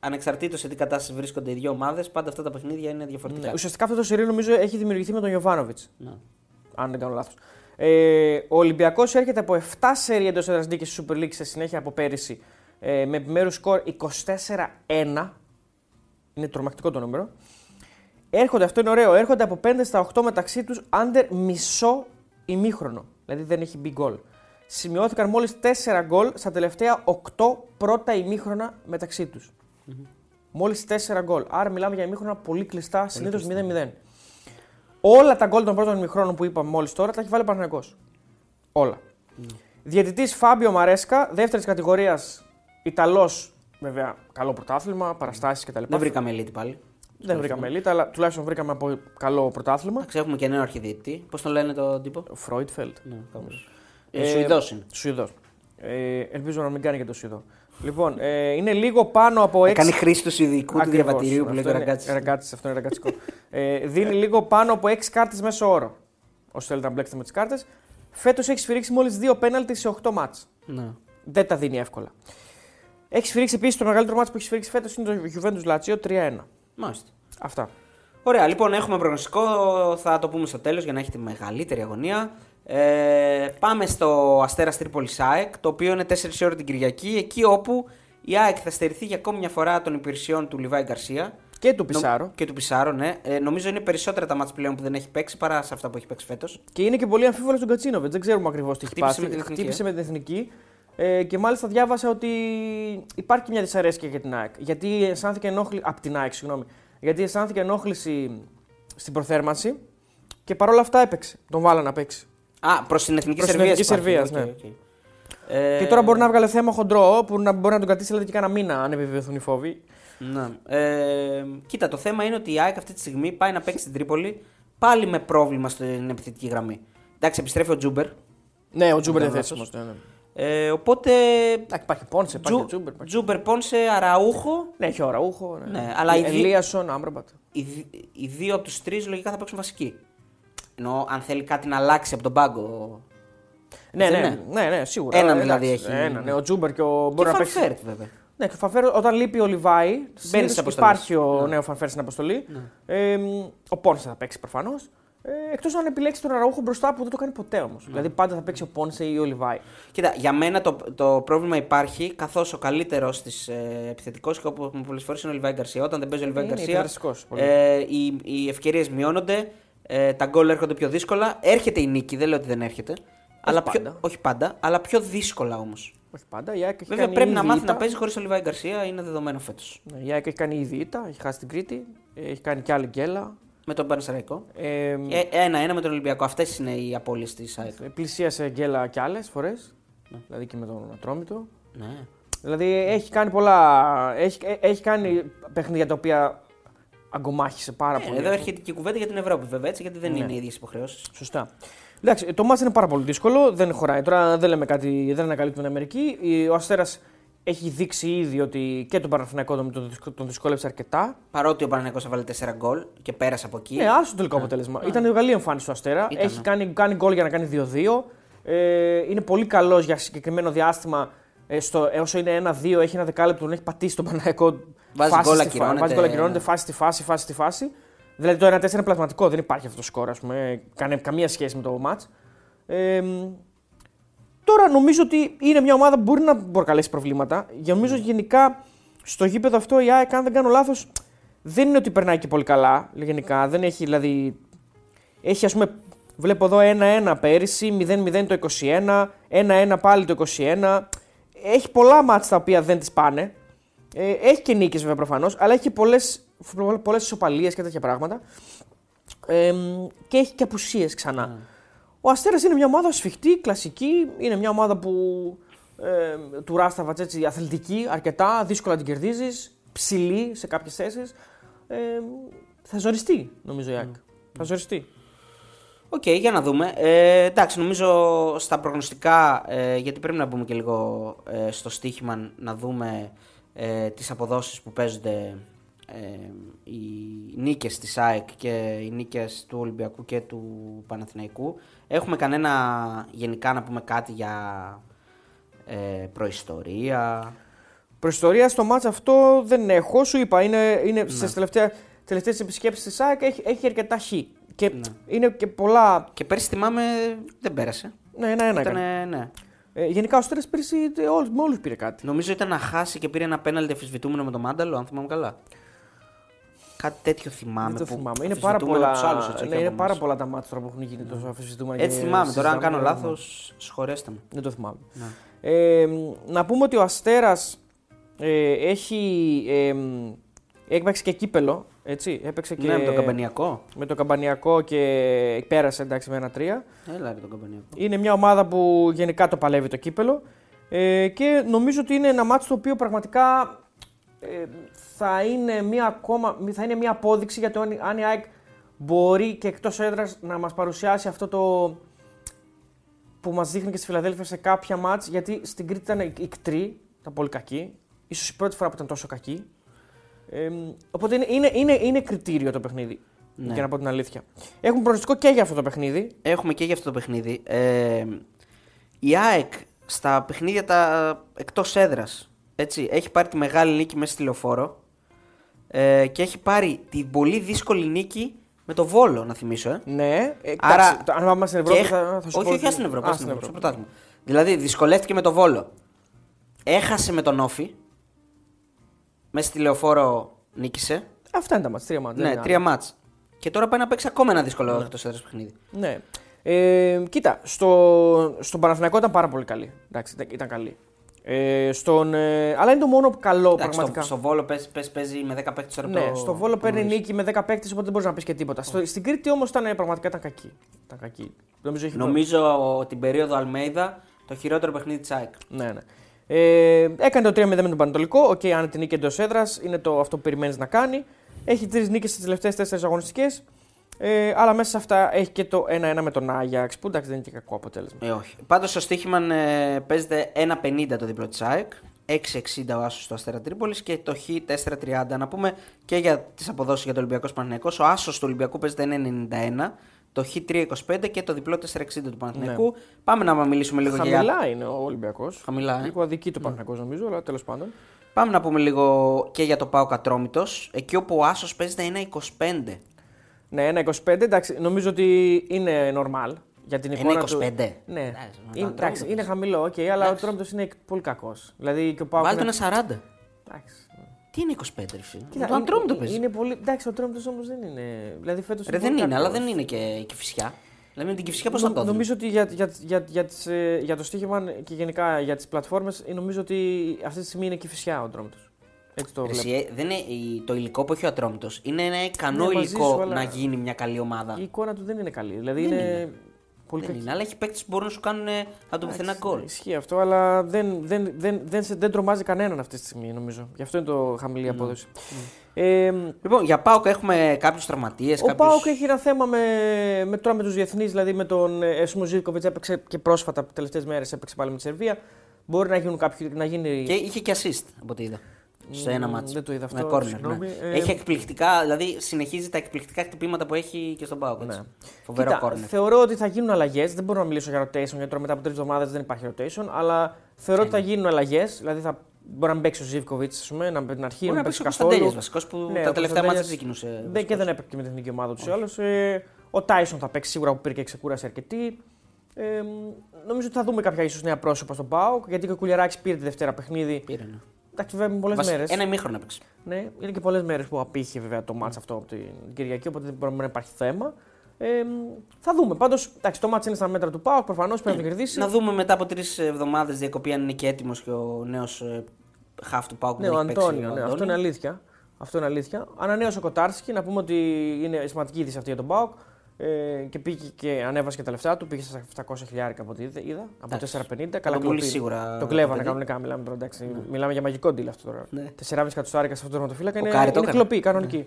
ανεξαρτήτως σε τι κατάσταση βρίσκονται οι δύο ομάδες, πάντα αυτά τα παιχνίδια είναι διαφορετικά. Ναι, ουσιαστικά αυτό το σερί νομίζω έχει δημιουργηθεί με τον Γιωβάνοβιτς. Ναι. αν δεν κάνω λάθος. Ε, ο Ολυμπιακός έρχεται από 7 σερί εντός έδρας νίκης στη Super League σε συνέχεια από πέρυσι ε, με επιμέρου σκορ 24-1. Είναι τρομακτικό το νούμερο. Έρχονται, αυτό είναι ωραίο, έρχονται από 5 στα 8 μεταξύ τους under μισό ημίχρονο. Δηλαδή δεν έχει μπει γκολ. Σημειώθηκαν μόλις 4 γκολ στα τελευταία 8 πρώτα ημίχρονα μεταξύ τους. Μόλις 4 γκολ. Άρα μιλάμε για ημίχρονα πολύ κλειστά, συνήθως 0-0. Όλα τα γκολ των πρώτων ημιχρόνων που είπαμε μόλις τώρα τα έχει βάλει ο Παναγενικός. Όλα. Διαιτητής Φάμπιο Μαρέσκα, δεύτερης κατηγορίας Ιταλός, βέβαια, καλό πρωτάθλημα, παραστάσεις κτλ. Δεν βρήκαμε elite πάλι. Δεν βρήκαμε ελίτ, αλλά τουλάχιστον βρήκαμε από καλό πρωτάθλημα. Εντάξει, έχουμε και νέο αρχιδιετή. Πώς τον λένε τον τύπο; Φρόιτφελτ. Ναι, κάπως. Ε, Σουηδός είναι. Σουηδός. Ε, ελπίζω να μην κάνει και το Σουηδό. Λοιπόν, ε, είναι λίγο πάνω από 6. Κάνει χρήση του Σουηδικού του Ακριβώς. διαβατηρίου που λέει Αυτό ο είναι- Ραγκάτσι. Ραγκάτσης, αυτό είναι ραγκατσικό. ε, δίνει λίγο πάνω από 6 κάρτες μέσω όρο. Όσοι θέλετε να μπλέξετε με τις κάρτες. Φέτος έχει σφυρίξει μόλις 2 πέναλτι σε 8 μάτς. Ναι. Δεν τα δίνει εύκολα. Έχει σφυρίξει επίσης το μεγαλύτερο μάτς που έχει σφυρίξει φέτος είναι το Juventus Lazio 3-1. Μάλιστα. Αυτά. Ωραία, λοιπόν, έχουμε προγνωστικό. Θα το πούμε στο τέλος για να έχετε μεγαλύτερη αγωνία. Ε, πάμε στο Αστέρας Τρίπολης ΑΕΚ, το οποίο είναι 4 ώρα την Κυριακή, εκεί όπου η ΑΕΚ θα στερηθεί για ακόμη μια φορά των υπηρεσιών του Λιβάη Γκαρσία. Και του Πισάρο. Νο- Και του Πισάρο, ναι. Ε, νομίζω είναι περισσότερα τα μάτια πλέον που δεν έχει παίξει παρά σε αυτά που έχει παίξει φέτος. Και είναι και πολύ αμφίβολος στον Κατσίνοβιτς. Δεν ξέρουμε ακριβώς τι έχει Χτύπησε πάθει. με την εθνική, Χτύπησε ε. με την εθνική. Ε, και μάλιστα διάβασα ότι υπάρχει μια δυσαρέσκεια για την ΑΕΚ. Γιατί αισθάνθηκε ενόχληση. Από την ΑΕΚ, συγγνώμη. Γιατί αισθάνθηκε ενόχληση στην προθέρμανση και παρόλα αυτά έπαιξε. Τον βάλα να παίξει. Α, προς την εθνική Προς την Σερβία. εθνική Σερβίας, ναι. Ε, Και τώρα μπορεί να βγάλει θέμα χοντρό που να μπορεί να τον κρατήσει δηλαδή, και κάνα μήνα αν επιβεβαιωθούν οι φόβοι. Ναι. Ε, κοίτα, το θέμα είναι ότι η ΑΕΚ αυτή τη στιγμή πάει να παίξει στην Τρίπολη πάλι με πρόβλημα στην επιθετική γραμμή. Εντάξει, επιστρέφει ο Τζούμπερ. Ναι, ο Τζούμπερ Δεν είναι κάνω θέσιμο. Ναι, ναι. Ε, οπότε. Εντάξει, υπάρχει Πόνσε, υπάρχει Τζου, Τζούμπερ. υπάρχει- Τζούμπερ Πόνσε, Αραούχο. Ναι, έχει Αραούχο. Ναι, Ναι, αλλά οι δύο- Ελίασον, Άμπραμπατ. Οι, δι- οι δύο από τους τρεις λογικά θα παίξουν βασικοί. Ενώ αν θέλει κάτι να αλλάξει από τον πάγκο. Ναι, Δεν ναι, είναι. ναι, ναι, σίγουρα. Έναν Ε, δηλαδή εντάξει, έχει. Έναν, ναι, ο Τζούμπερ και ο Και μπορεί να παίξει. Φαν Βέερτ βέβαια. Ναι, και ο Φαν Βέερτ, όταν λείπει ο Λιβάι, συνήθως στις αποστολές. υπάρχει ο νέο Φαν Βέερτ στην αποστολή. Ε, μ, ο Πόνσε θα παίξει προφανώς. Ε, Εκτός αν επιλέξει τον Αραούχο μπροστά που δεν το κάνει ποτέ όμως. Δηλαδή πάντα θα παίξει ο Πόνσε ή ο Λιβάι. Κοίτα, για μένα το, το πρόβλημα υπάρχει καθώς ο καλύτερος της ε, επιθετικός και όπως πολλές φορές είναι ο Λιβάι Γκαρσία. Όταν δεν παίζει ο Λιβάι Είναι Γκαρσία, επιδραστικός πολύ. ε, οι, οι ευκαιρίες μειώνονται, ε, τα γκολ έρχονται πιο δύσκολα. Έρχεται η νίκη, δεν λέω ότι δεν έρχεται. αλλά πάντα. Πιο, όχι πάντα, αλλά πιο δύσκολα όμως. Όχι πάντα. Η ΑΕΚ έχει Βέβαια κάνει πρέπει να ήδη μάθει ήττα. να παίζει χωρίς ο Λιβάη Γκαρσία, είναι δεδομένο φέτος. Ναι, η ΑΕΚ έχει κάνει ήδη ήττα, έχει χάσει την Κρήτη, έχει κάνει και άλλη γκέλα. Με τον Πανεσαιραϊκό. Ε, Ε, Ένα-ένα με τον Ολυμπιακό. Αυτές είναι οι απώλειες της ΑΕΚ. πλησίασε γκέλα κι άλλες φορές. Ναι. Δηλαδή και με τον Ατρόμητο. Ναι. Δηλαδή έχει κάνει πολλά. Έχει, ε, έχει κάνει παιχνίδια τα οποία αγκομάχησε πάρα πολύ. Ε, εδώ έρχεται και η κουβέντα για την Ευρώπη βέβαια έτσι, γιατί δεν Ναι. είναι οι ίδιες υποχρεώσεις. Σωστά. Εντάξει, το μάτς είναι πάρα πολύ δύσκολο, δεν χωράει. Τώρα δεν λέμε κάτι, δεν ανακαλύπτουμε την Αμερική. Η- Ο Αστέρας έχει δείξει ήδη ότι και τον Παναθηναϊκό τον, τον, δυσκο- τον δυσκόλεψε αρκετά. Παρότι ο Παναγενικό έβαλε 4 γκολ και πέρασε από εκεί. Ναι, άσο το τελικό αποτέλεσμα. Ήταν η καλή εμφάνιση του Αστέρα. Ήταν, Έχει ναι. κάνει, κάνει γκολ για να κάνει 2-2. Ε, είναι πολύ καλός για συγκεκριμένο διάστημα. Ε, στο, ε, όσο είναι 1-2, έχει ένα δεκάλεπτο, τον έχει πατήσει τον Παναγενικό. Βάζεις φάση γκολ, στη φα- ακυρώνεται. Βάζεις γκολ, ακυρώνεται, φάση στη φάση, φάση στη φάση. Δηλαδή το 1-4 είναι πλασματικό, δεν υπάρχει αυτό το σκορ, ας πούμε. Κάνε καμία σχέση με το match. Ε, μ, τώρα νομίζω ότι είναι μια ομάδα που μπορεί να προκαλέσει προβλήματα. Για νομίζω Ναι. γενικά στο γήπεδο αυτό η ΑΕΚ, αν δεν κάνω λάθος, δεν είναι ότι περνάει και πολύ καλά. Γενικά δεν έχει δηλαδή. Έχει ας πούμε. Βλέπω εδώ 1-1 πέρυσι, 0-0 το 21, 1-1 πάλι το 21. Έχει πολλά ματς τα οποία δεν της πάνε. Ε, έχει και νίκες βέβαια προφανώς, αλλά έχει και πολλές, πολλές ισοπαλίες και τέτοια πράγματα. Ε, μ, και έχει και απουσίες ξανά. Ναι. Ο Αστέρας είναι μια ομάδα σφιχτή, κλασική. Είναι μια ομάδα που ε, του Ράσταβατς έτσι αθλητική αρκετά, δύσκολα την κερδίζεις, ψηλή σε κάποιες θέσεις. Ε, θα ζοριστεί νομίζω η ΑΕΚ. Θα ζοριστεί. Οκ, για να δούμε. Ε, εντάξει, νομίζω στα προγνωστικά, ε, γιατί πρέπει να μπούμε και λίγο ε, στο στοίχημα να δούμε ε, τις αποδόσεις που παίζονται ε, οι νίκες της ΑΕΚ και οι νίκες του Ολυμπιακού και του Παναθηναϊκού. Έχουμε κανένα γενικά να πούμε κάτι για ε, προϊστορία; Προϊστορία στο μάτς αυτό δεν έχω. Σου είπα, είναι, είναι στις τελευταία, τελευταίες επισκέψεις της ΑΕΚ έχει, έχει αρκετά χ. Και είναι και πολλά... Και πέρσι θυμάμαι δεν πέρασε. Ναι, ένα-ένα έκανε. Ήτανε, ναι. Ε, γενικά ο Στέρας πέρυσι ε, όλους, με όλους πήρε κάτι. Νομίζω ήταν να χάσει και πήρε ένα πέναλτι αφισβητούμενο με τον Μάνταλο, αν θυμάμαι καλά. Κάτι τέτοιο θυμάμαι. Δεν το που θυμάμαι. Είναι πάρα, αφισβητούμενο πολλά, από τους άλλους, έτσι, όχι ναι, είναι από πάρα εμάς. πολλά τα μάτια τώρα που έχουν γίνει τόσο αφισβητούμενα. Έτσι και θυμάμαι. Τώρα, αν κάνω συζητάμε, λάθος, συγχωρέστε με. Δεν το θυμάμαι. Ναι. Ε, να πούμε ότι ο Αστέρας ε, έχει, ε, έχει παίξει και κύπελο. Έτσι, έπαιξε και Ναι, με τον Καμπανιακό. με το Καμπανιακό και πέρασε εντάξει με ένα τρία. Έλα, ρε τον Καμπανιακό. Είναι μια ομάδα που γενικά το παλεύει το κύπελο ε, και νομίζω ότι είναι ένα μάτσο το οποίο πραγματικά ε, θα, είναι μια ακόμα, θα είναι μια απόδειξη για το αν, αν η ΑΕΚ μπορεί και εκτός έδρας να μας παρουσιάσει αυτό το που μας δείχνει και στη Φιλαδέλφια σε κάποια μάτς γιατί στην Κρήτη ήταν ικτρή, ήταν πολύ κακή, ίσως η πρώτη φορά που ήταν τόσο κακή. Ε, οπότε είναι, είναι, είναι, είναι κριτήριο το παιχνίδι, Ναι. για να πω την αλήθεια. Έχουμε προνοστικό και για αυτό το παιχνίδι. Έχουμε και για αυτό το παιχνίδι. Ε, η ΑΕΚ στα παιχνίδια τα εκτός έδρας έχει πάρει τη μεγάλη νίκη μέσα στη λεωφόρο ε, και έχει πάρει την πολύ δύσκολη νίκη με το Βόλο, να θυμίσω. Ε. Ναι, ε, Άρα- εντάξει, το- αν πάμε στην Ευρώπη Και θα, θα σου όχι, πω. όχι, ότι- στην Ευρώπη. Α, ας στην Ευρώπη, στο πρωτάθλημα. Δηλαδή, δυσκολεύτηκε με το Βόλο. Έχασε με τον Όφη. Μέσα στη λεωφόρο νίκησε. Αυτά είναι τα μάτς, τρία μάτς. δεν Ναι, είναι τρία μάτς. Και τώρα πάει να παίξει ακόμα ένα δύσκολο εκτός έδρας παιχνίδι. άλλα. Ναι. Ε, κοίτα, στο, στον Παναθηναϊκό ήταν πάρα πολύ καλή. Εντάξει, ήταν, ήταν καλή. Ε, στον, ε, αλλά είναι το μόνο καλό Εντάξει, πραγματικά. στο, στο Βόλο παίζει, παίζει, παίζει με 10 παίκτες τώρα ναι, το- στο Βόλο το παίρνει γνωρίζεις. νίκη με 10 παίκτες, οπότε δεν μπορείς να πεις και τίποτα. Στο, στην Κρήτη όμως ήταν, ε, πραγματικά ήταν κακή. Ήταν κακή. Νομίζω, έχει Νομίζω την περίοδο Αλμέιδα το χειρότερο παιχνίδι της ΑΕΚ. Ναι, ναι. Ε, έκανε το 3-0 με τον Παναιτωλικό. Οκ, αν την νίκη εντός έδρας είναι το αυτό που περιμένεις να κάνει. Έχει τρεις νίκες στις τελευταίες τέσσερις αγωνιστικές. Ε, αλλά μέσα σε αυτά έχει και το 1-1 με τον Άγιαξ που εντάξει δεν είναι και κακό αποτέλεσμα. Ε, όχι. Πάντως στο στοίχημα ε, παίζεται 1,50 το διπλό της ΑΕΚ. 6,60 ο Άσος στο Αστέρα Τρίπολης και το Χ 4,30. Να πούμε και για τις αποδόσεις για το Ολυμπιακό Παναθηναϊκό. Ο Άσος του Ολυμπιακού παίζεται 1,91. Το Χ325 και το διπλό 460 του Παναθηναϊκού. Πάμε να μιλήσουμε λίγο για. Χαμηλά είναι ο Ολυμπιακός. Χαμηλά, ε. Λίγο αδική το Παναθηναϊκός νομίζω, αλλά τέλος πάντων. Πάμε να πούμε λίγο και για το Πάο Κατρόμητος. Εκεί όπου ο Άσος παίζει να είναι 25. Ναι, ένα 25, εντάξει, νομίζω ότι είναι normal. Για την Είναι εικόνα 25. Του... Ναι, Εντάξει, είναι, με τον εντάξει, Ατρόμητος. είναι χαμηλό, okay, αλλά ο Εντάξει. Τρόμπτο είναι πολύ κακός. Δηλαδή και ο Πάοκ. Βάλτε είναι... ένα 40. Εντάξει. Τι είναι 25, ρε φίλε; Κοίτα, Το Ατρόμητο παίζει. Είναι πολύ... Εντάξει, ο Τρόμπτο όμως δεν είναι. Δηλαδή φέτος Ρε, είναι δεν πολύ είναι, αλλά κακός. δεν είναι και η Κηφισιά. Δηλαδή με την Κηφισιά πώς θα Νο- το δούμε; Νομίζω ότι για, για, για, για, τις, ε, για το στοίχημα και γενικά για τις πλατφόρμες, νομίζω ότι αυτή τη στιγμή είναι και φυσιά ο Τρόμπτο. Έτσι το Ρε, βλέπω. εσύ, ε, δεν είναι, η- το υλικό που έχει ο Ατρόμητο είναι ένα ικανό Ναι, μαζί υλικό σου, αλλά- να γίνει μια καλή ομάδα. Η εικόνα του δεν είναι καλή. Δηλαδή Δεν είναι, είναι. Πολύ Δεν κακή. είναι, αλλά έχει παίκτες που μπορούν να σου κάνουν ε, από το πουθενά γκολ. Ισχύει αυτό, αλλά δεν, δεν, δεν, δεν, σε- δεν τρομάζει κανέναν αυτή τη στιγμή νομίζω. Γι' αυτό είναι το χαμηλή απόδοση. Ε, Λοιπόν, για Πάοκ έχουμε κάποιους τραυματίες. ο Πάοκ έχει ένα θέμα με, με, τώρα με τους διεθνείς, δηλαδή με τον Εσμου Ζήρκοβιτς έπαιξε και πρόσφατα, τις τελευταίες μέρες έπαιξε πάλι με τη Σερβία. Μπορεί να, γίνουν κάποιοι, να γίνει. Και είχε και assist από ό,τι είδα. Σε ένα Μμ, μάτσο. δεν το είδα Με αυτό, corner, συγγνώμη. ναι. Ε, Έχει εκπληκτικά, δηλαδή συνεχίζει τα εκπληκτικά χτυπήματα που έχει και στον Πάοκ. έτσι. Ναι. Φοβερό Κοίτα, corner. θεωρώ ότι θα γίνουν αλλαγές. Δεν μπορώ να μιλήσω για rotation, γιατί τώρα μετά από τρεις εβδομάδες δεν υπάρχει rotation. Αλλά θεωρώ ότι θα γίνουν αλλαγές. Δηλαδή θα μπορεί να μην παίξει ο Ζήβκοβιτ, να, να αρχίσει Μπορεί να να παίξει παίξει ο καθόλου. Κωνσταντέλια βασικός που Ναι, τα ο τελευταία μάτια δεν Κωνσταντέλιας ξεκινούσε. Δεν, και δεν έπαιξε και με την εθνική ομάδα τους ή άλλω. Ε, ο Τάισον θα παίξει σίγουρα που πήρε και ξεκούρασε αρκετή. Ε, νομίζω ότι θα δούμε κάποια ίσως νέα πρόσωπα στον Πάοκ. Γιατί και ο Κουλιαράκης πήρε τη Δευτέρα παιχνίδι. Πήρε, ναι. Εντάξει, βέβαια πολλές Βασι- μέρες. Ένα ημίχρονο έπαιξε. Ναι, είναι και πολλές μέρες που απήχε βέβαια το μάτς αυτό από την Κυριακή, οπότε δεν μπορεί να υπάρχει θέμα. Ε, θα δούμε. Πάντως, το μάτς είναι στα μέτρα του Πάοκ, προφανώς πρέπει να το κερδίσει. Να δούμε μετά από τρεις εβδομάδες διακοπή αν είναι και έτοιμος και ο νέος χαφ του Πάοκ που Ναι, ο δεν έχει παίξει, Αντώνιο, ναι, αυτό είναι αλήθεια. Αυτό είναι αλήθεια. Ανανέωσε ο Κοτάρσκι, να πούμε ότι είναι σημαντική είδηση αυτή για τον Πάοκ. Ε, και πήγε και ανέβασε και τα λεφτά του, πήγε στα 700 χιλιάρικα από ό,τι είδα, από Εντάξει. 450. τον πουλήσει κλοπή. σίγουρα Το το κλέβανε παιδί. κανονικά, μιλάμε τώρα. Εντάξει, Μιλάμε για μαγικό deal αυτό τώρα. Ναι. 4,5 εκατοστάρικα σε αυτό το τερματοφύλακα είναι, Κάρι το είναι έκανε. κλοπή κανονική.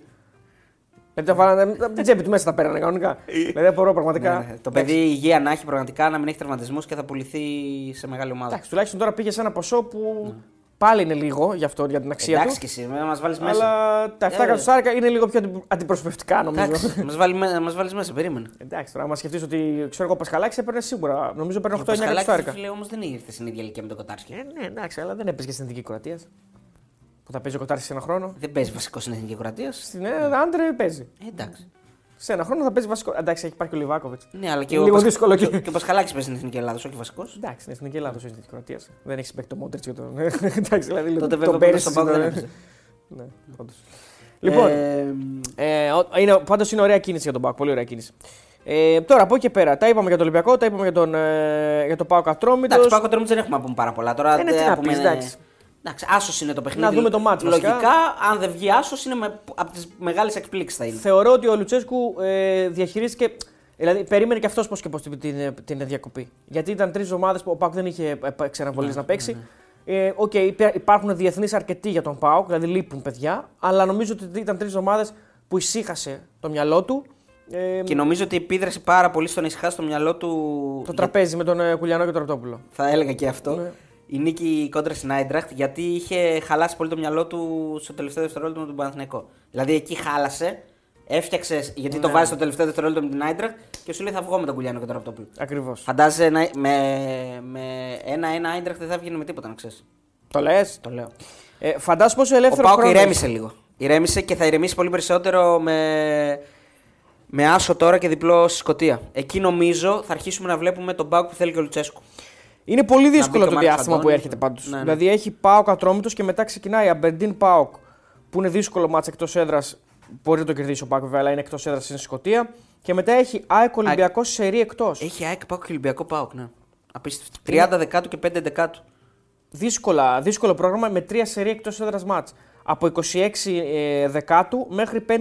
Δηλαδή τα βάλανε, από την τσέπη του μέσα τα πέρανε κανονικά. δηλαδή απορώ πραγματικά. Ναι, ναι. Το παιδί υγεία να έχει πραγματικά, να μην έχει τραυματισμούς και θα πουληθεί σε μεγάλη ομάδα. Εντάξει, τουλάχιστον τώρα πήγε σε ένα ποσό που πάλι είναι λίγο για αυτό, για την αξία Ναι. Εντάξει του. και εσύ, να μας βάλεις μέσα. Αλλά τα 7 Ε, εκατοστάρικα είναι λίγο πιο αντι- αντιπροσωπευτικά νομίζω. Εντάξει, μας βάλει, μας βάλεις μέσα, περίμενε. Εντάξει, τώρα, άμα σκεφτείς ότι ξέρω εγώ, ο Πασχαλάκης έπαιρνε σίγουρα. Νομίζω παίρνει 8-9 Ο Πασχαλάκης, εκατοστάρικα. φίλε, όμως δεν ήρθε στην ίδια ηλικία με τον Κοτάρσκι. Ε, ναι, εντάξει, αλλά δεν έπαιζε και στην εθνική Κροατίας. Που θα παίζει ο Κοτάρη σε ένα χρόνο. Δεν παίζει βασικό στην εθνική Κροατίας. Στην ε, άντρε παίζει. Ε, εντάξει. Σε ένα χρόνο θα παίζει βασικό. Εντάξει, έχει υπάρχει και ο Λιβάκοβιτς. Ναι, αλλά και Είναι ο, λίγο Πασχα- δύσκολο και, και- ο- και ο Πασχαλάκης παίζει στην εθνική Ελλάδα, όχι βασικός. Εντάξει, στην εθνική Ελλάδα, όχι στην εθνική Κροατίας. Δεν έχει παίξει το Μόντριτς και τον. Εντάξει, δηλαδή Τότε τον βέβαια που πέρυσι στον Πάοκ δεν ήταν- έπαιζε. Ναι, όντως. Λοιπόν, Ε, Ε, ο- είναι, πάντως είναι ωραία κίνηση για τον Πάοκ. Πολύ ωραία κίνηση. Ε, τώρα από εκεί και πέρα, τα είπαμε για τον Ολυμπιακό, τα είπαμε για τον, ε, για τον Πάοκ Ατρόμητος. εντάξει, Πάοκ Ατρόμητος δεν έχουμε να πούμε πάρα πολλά. Τώρα Ε, ναι, τε- τι να πούμε, πεις, εντάξει. Εντάξει, άσος είναι το παιχνίδι. Να δούμε το μάτς, Λογικά, βασικά. αν δεν βγει άσος, είναι με, από τις μεγάλες εκπλήξεις θα είναι. Θεωρώ ότι ο Λουτσέσκου ε, διαχειρίστηκε. Δηλαδή, περίμενε και αυτός πώς και πώς την, την, την διακοπή. Γιατί ήταν τρεις εβδομάδε που ο Πάοκ δεν είχε ξαναβολή να παίξει. Ε, Οκ, υπά- υπάρχουν διεθνείς αρκετοί για τον Πάοκ, δηλαδή λείπουν παιδιά, αλλά νομίζω ότι ήταν τρεις εβδομάδες που ησύχασε το μυαλό του. Ε, Και νομίζω ότι επίδρασε πάρα πολύ στο να ησυχάσει το μυαλό του. το τραπέζι με τον ε, Κουλιανό και τον Ραπτόπουλο. Θα έλεγα και αυτό. Ναι. Η νίκη κόντρα στην Άιντραχτ γιατί είχε χαλάσει πολύ το μυαλό του στο τελευταίο δευτερόλεπτο με τον Παναθηναϊκό. Δηλαδή εκεί χάλασε, έφτιαξες γιατί το Ναι. βάζεις στο τελευταίο δευτερόλεπτο με την Άιντραχτ και σου λέει θα βγω με τον Κουλιάνο και τον Ραπτόπουλο. Ακριβώς. Φαντάζεσαι να- με, με ένα-ένα Άιντραχτ δεν θα βγαίνει με τίποτα να ξέρεις. Το λες; Το λέω. Ε, φαντάσου πόσο Ο ελεύθερος Πάοκ χρόνο. ηρέμησε λίγο. Ηρέμησε και θα ηρεμήσει πολύ περισσότερο με, με άσο τώρα και διπλό στη Σκωτία. Εκεί νομίζω θα αρχίσουμε να βλέπουμε τον Πάοκ που θέλει και ο Λουτσέσκου. Είναι πολύ μπει δύσκολο και ο το Μάρκος διάστημα που Αντώνης. έρχεται πάντως. Ναι, ναι. Δηλαδή έχει Πάοκ Ατρόμητος και μετά ξεκινάει Αμπερντίν Πάοκ που είναι δύσκολο ματς εκτός έδρας. Μπορεί να το κερδίσει ο Πάοκ βέβαια, αλλά είναι εκτός έδρας στην Σκωτία. Και μετά έχει ΑΕΚ Ολυμπιακό σε σερή εκτός. Έχει ΑΕΚ Πάοκ και Ολυμπιακό Πάοκ, ναι. Απίστευτο. 30 δεκάτου και 5 δεκάτου. Δύσκολα, δύσκολο πρόγραμμα με τρία σερή εκτός έδρας μάτς. Από 26 ε, δεκάτου μέχρι 5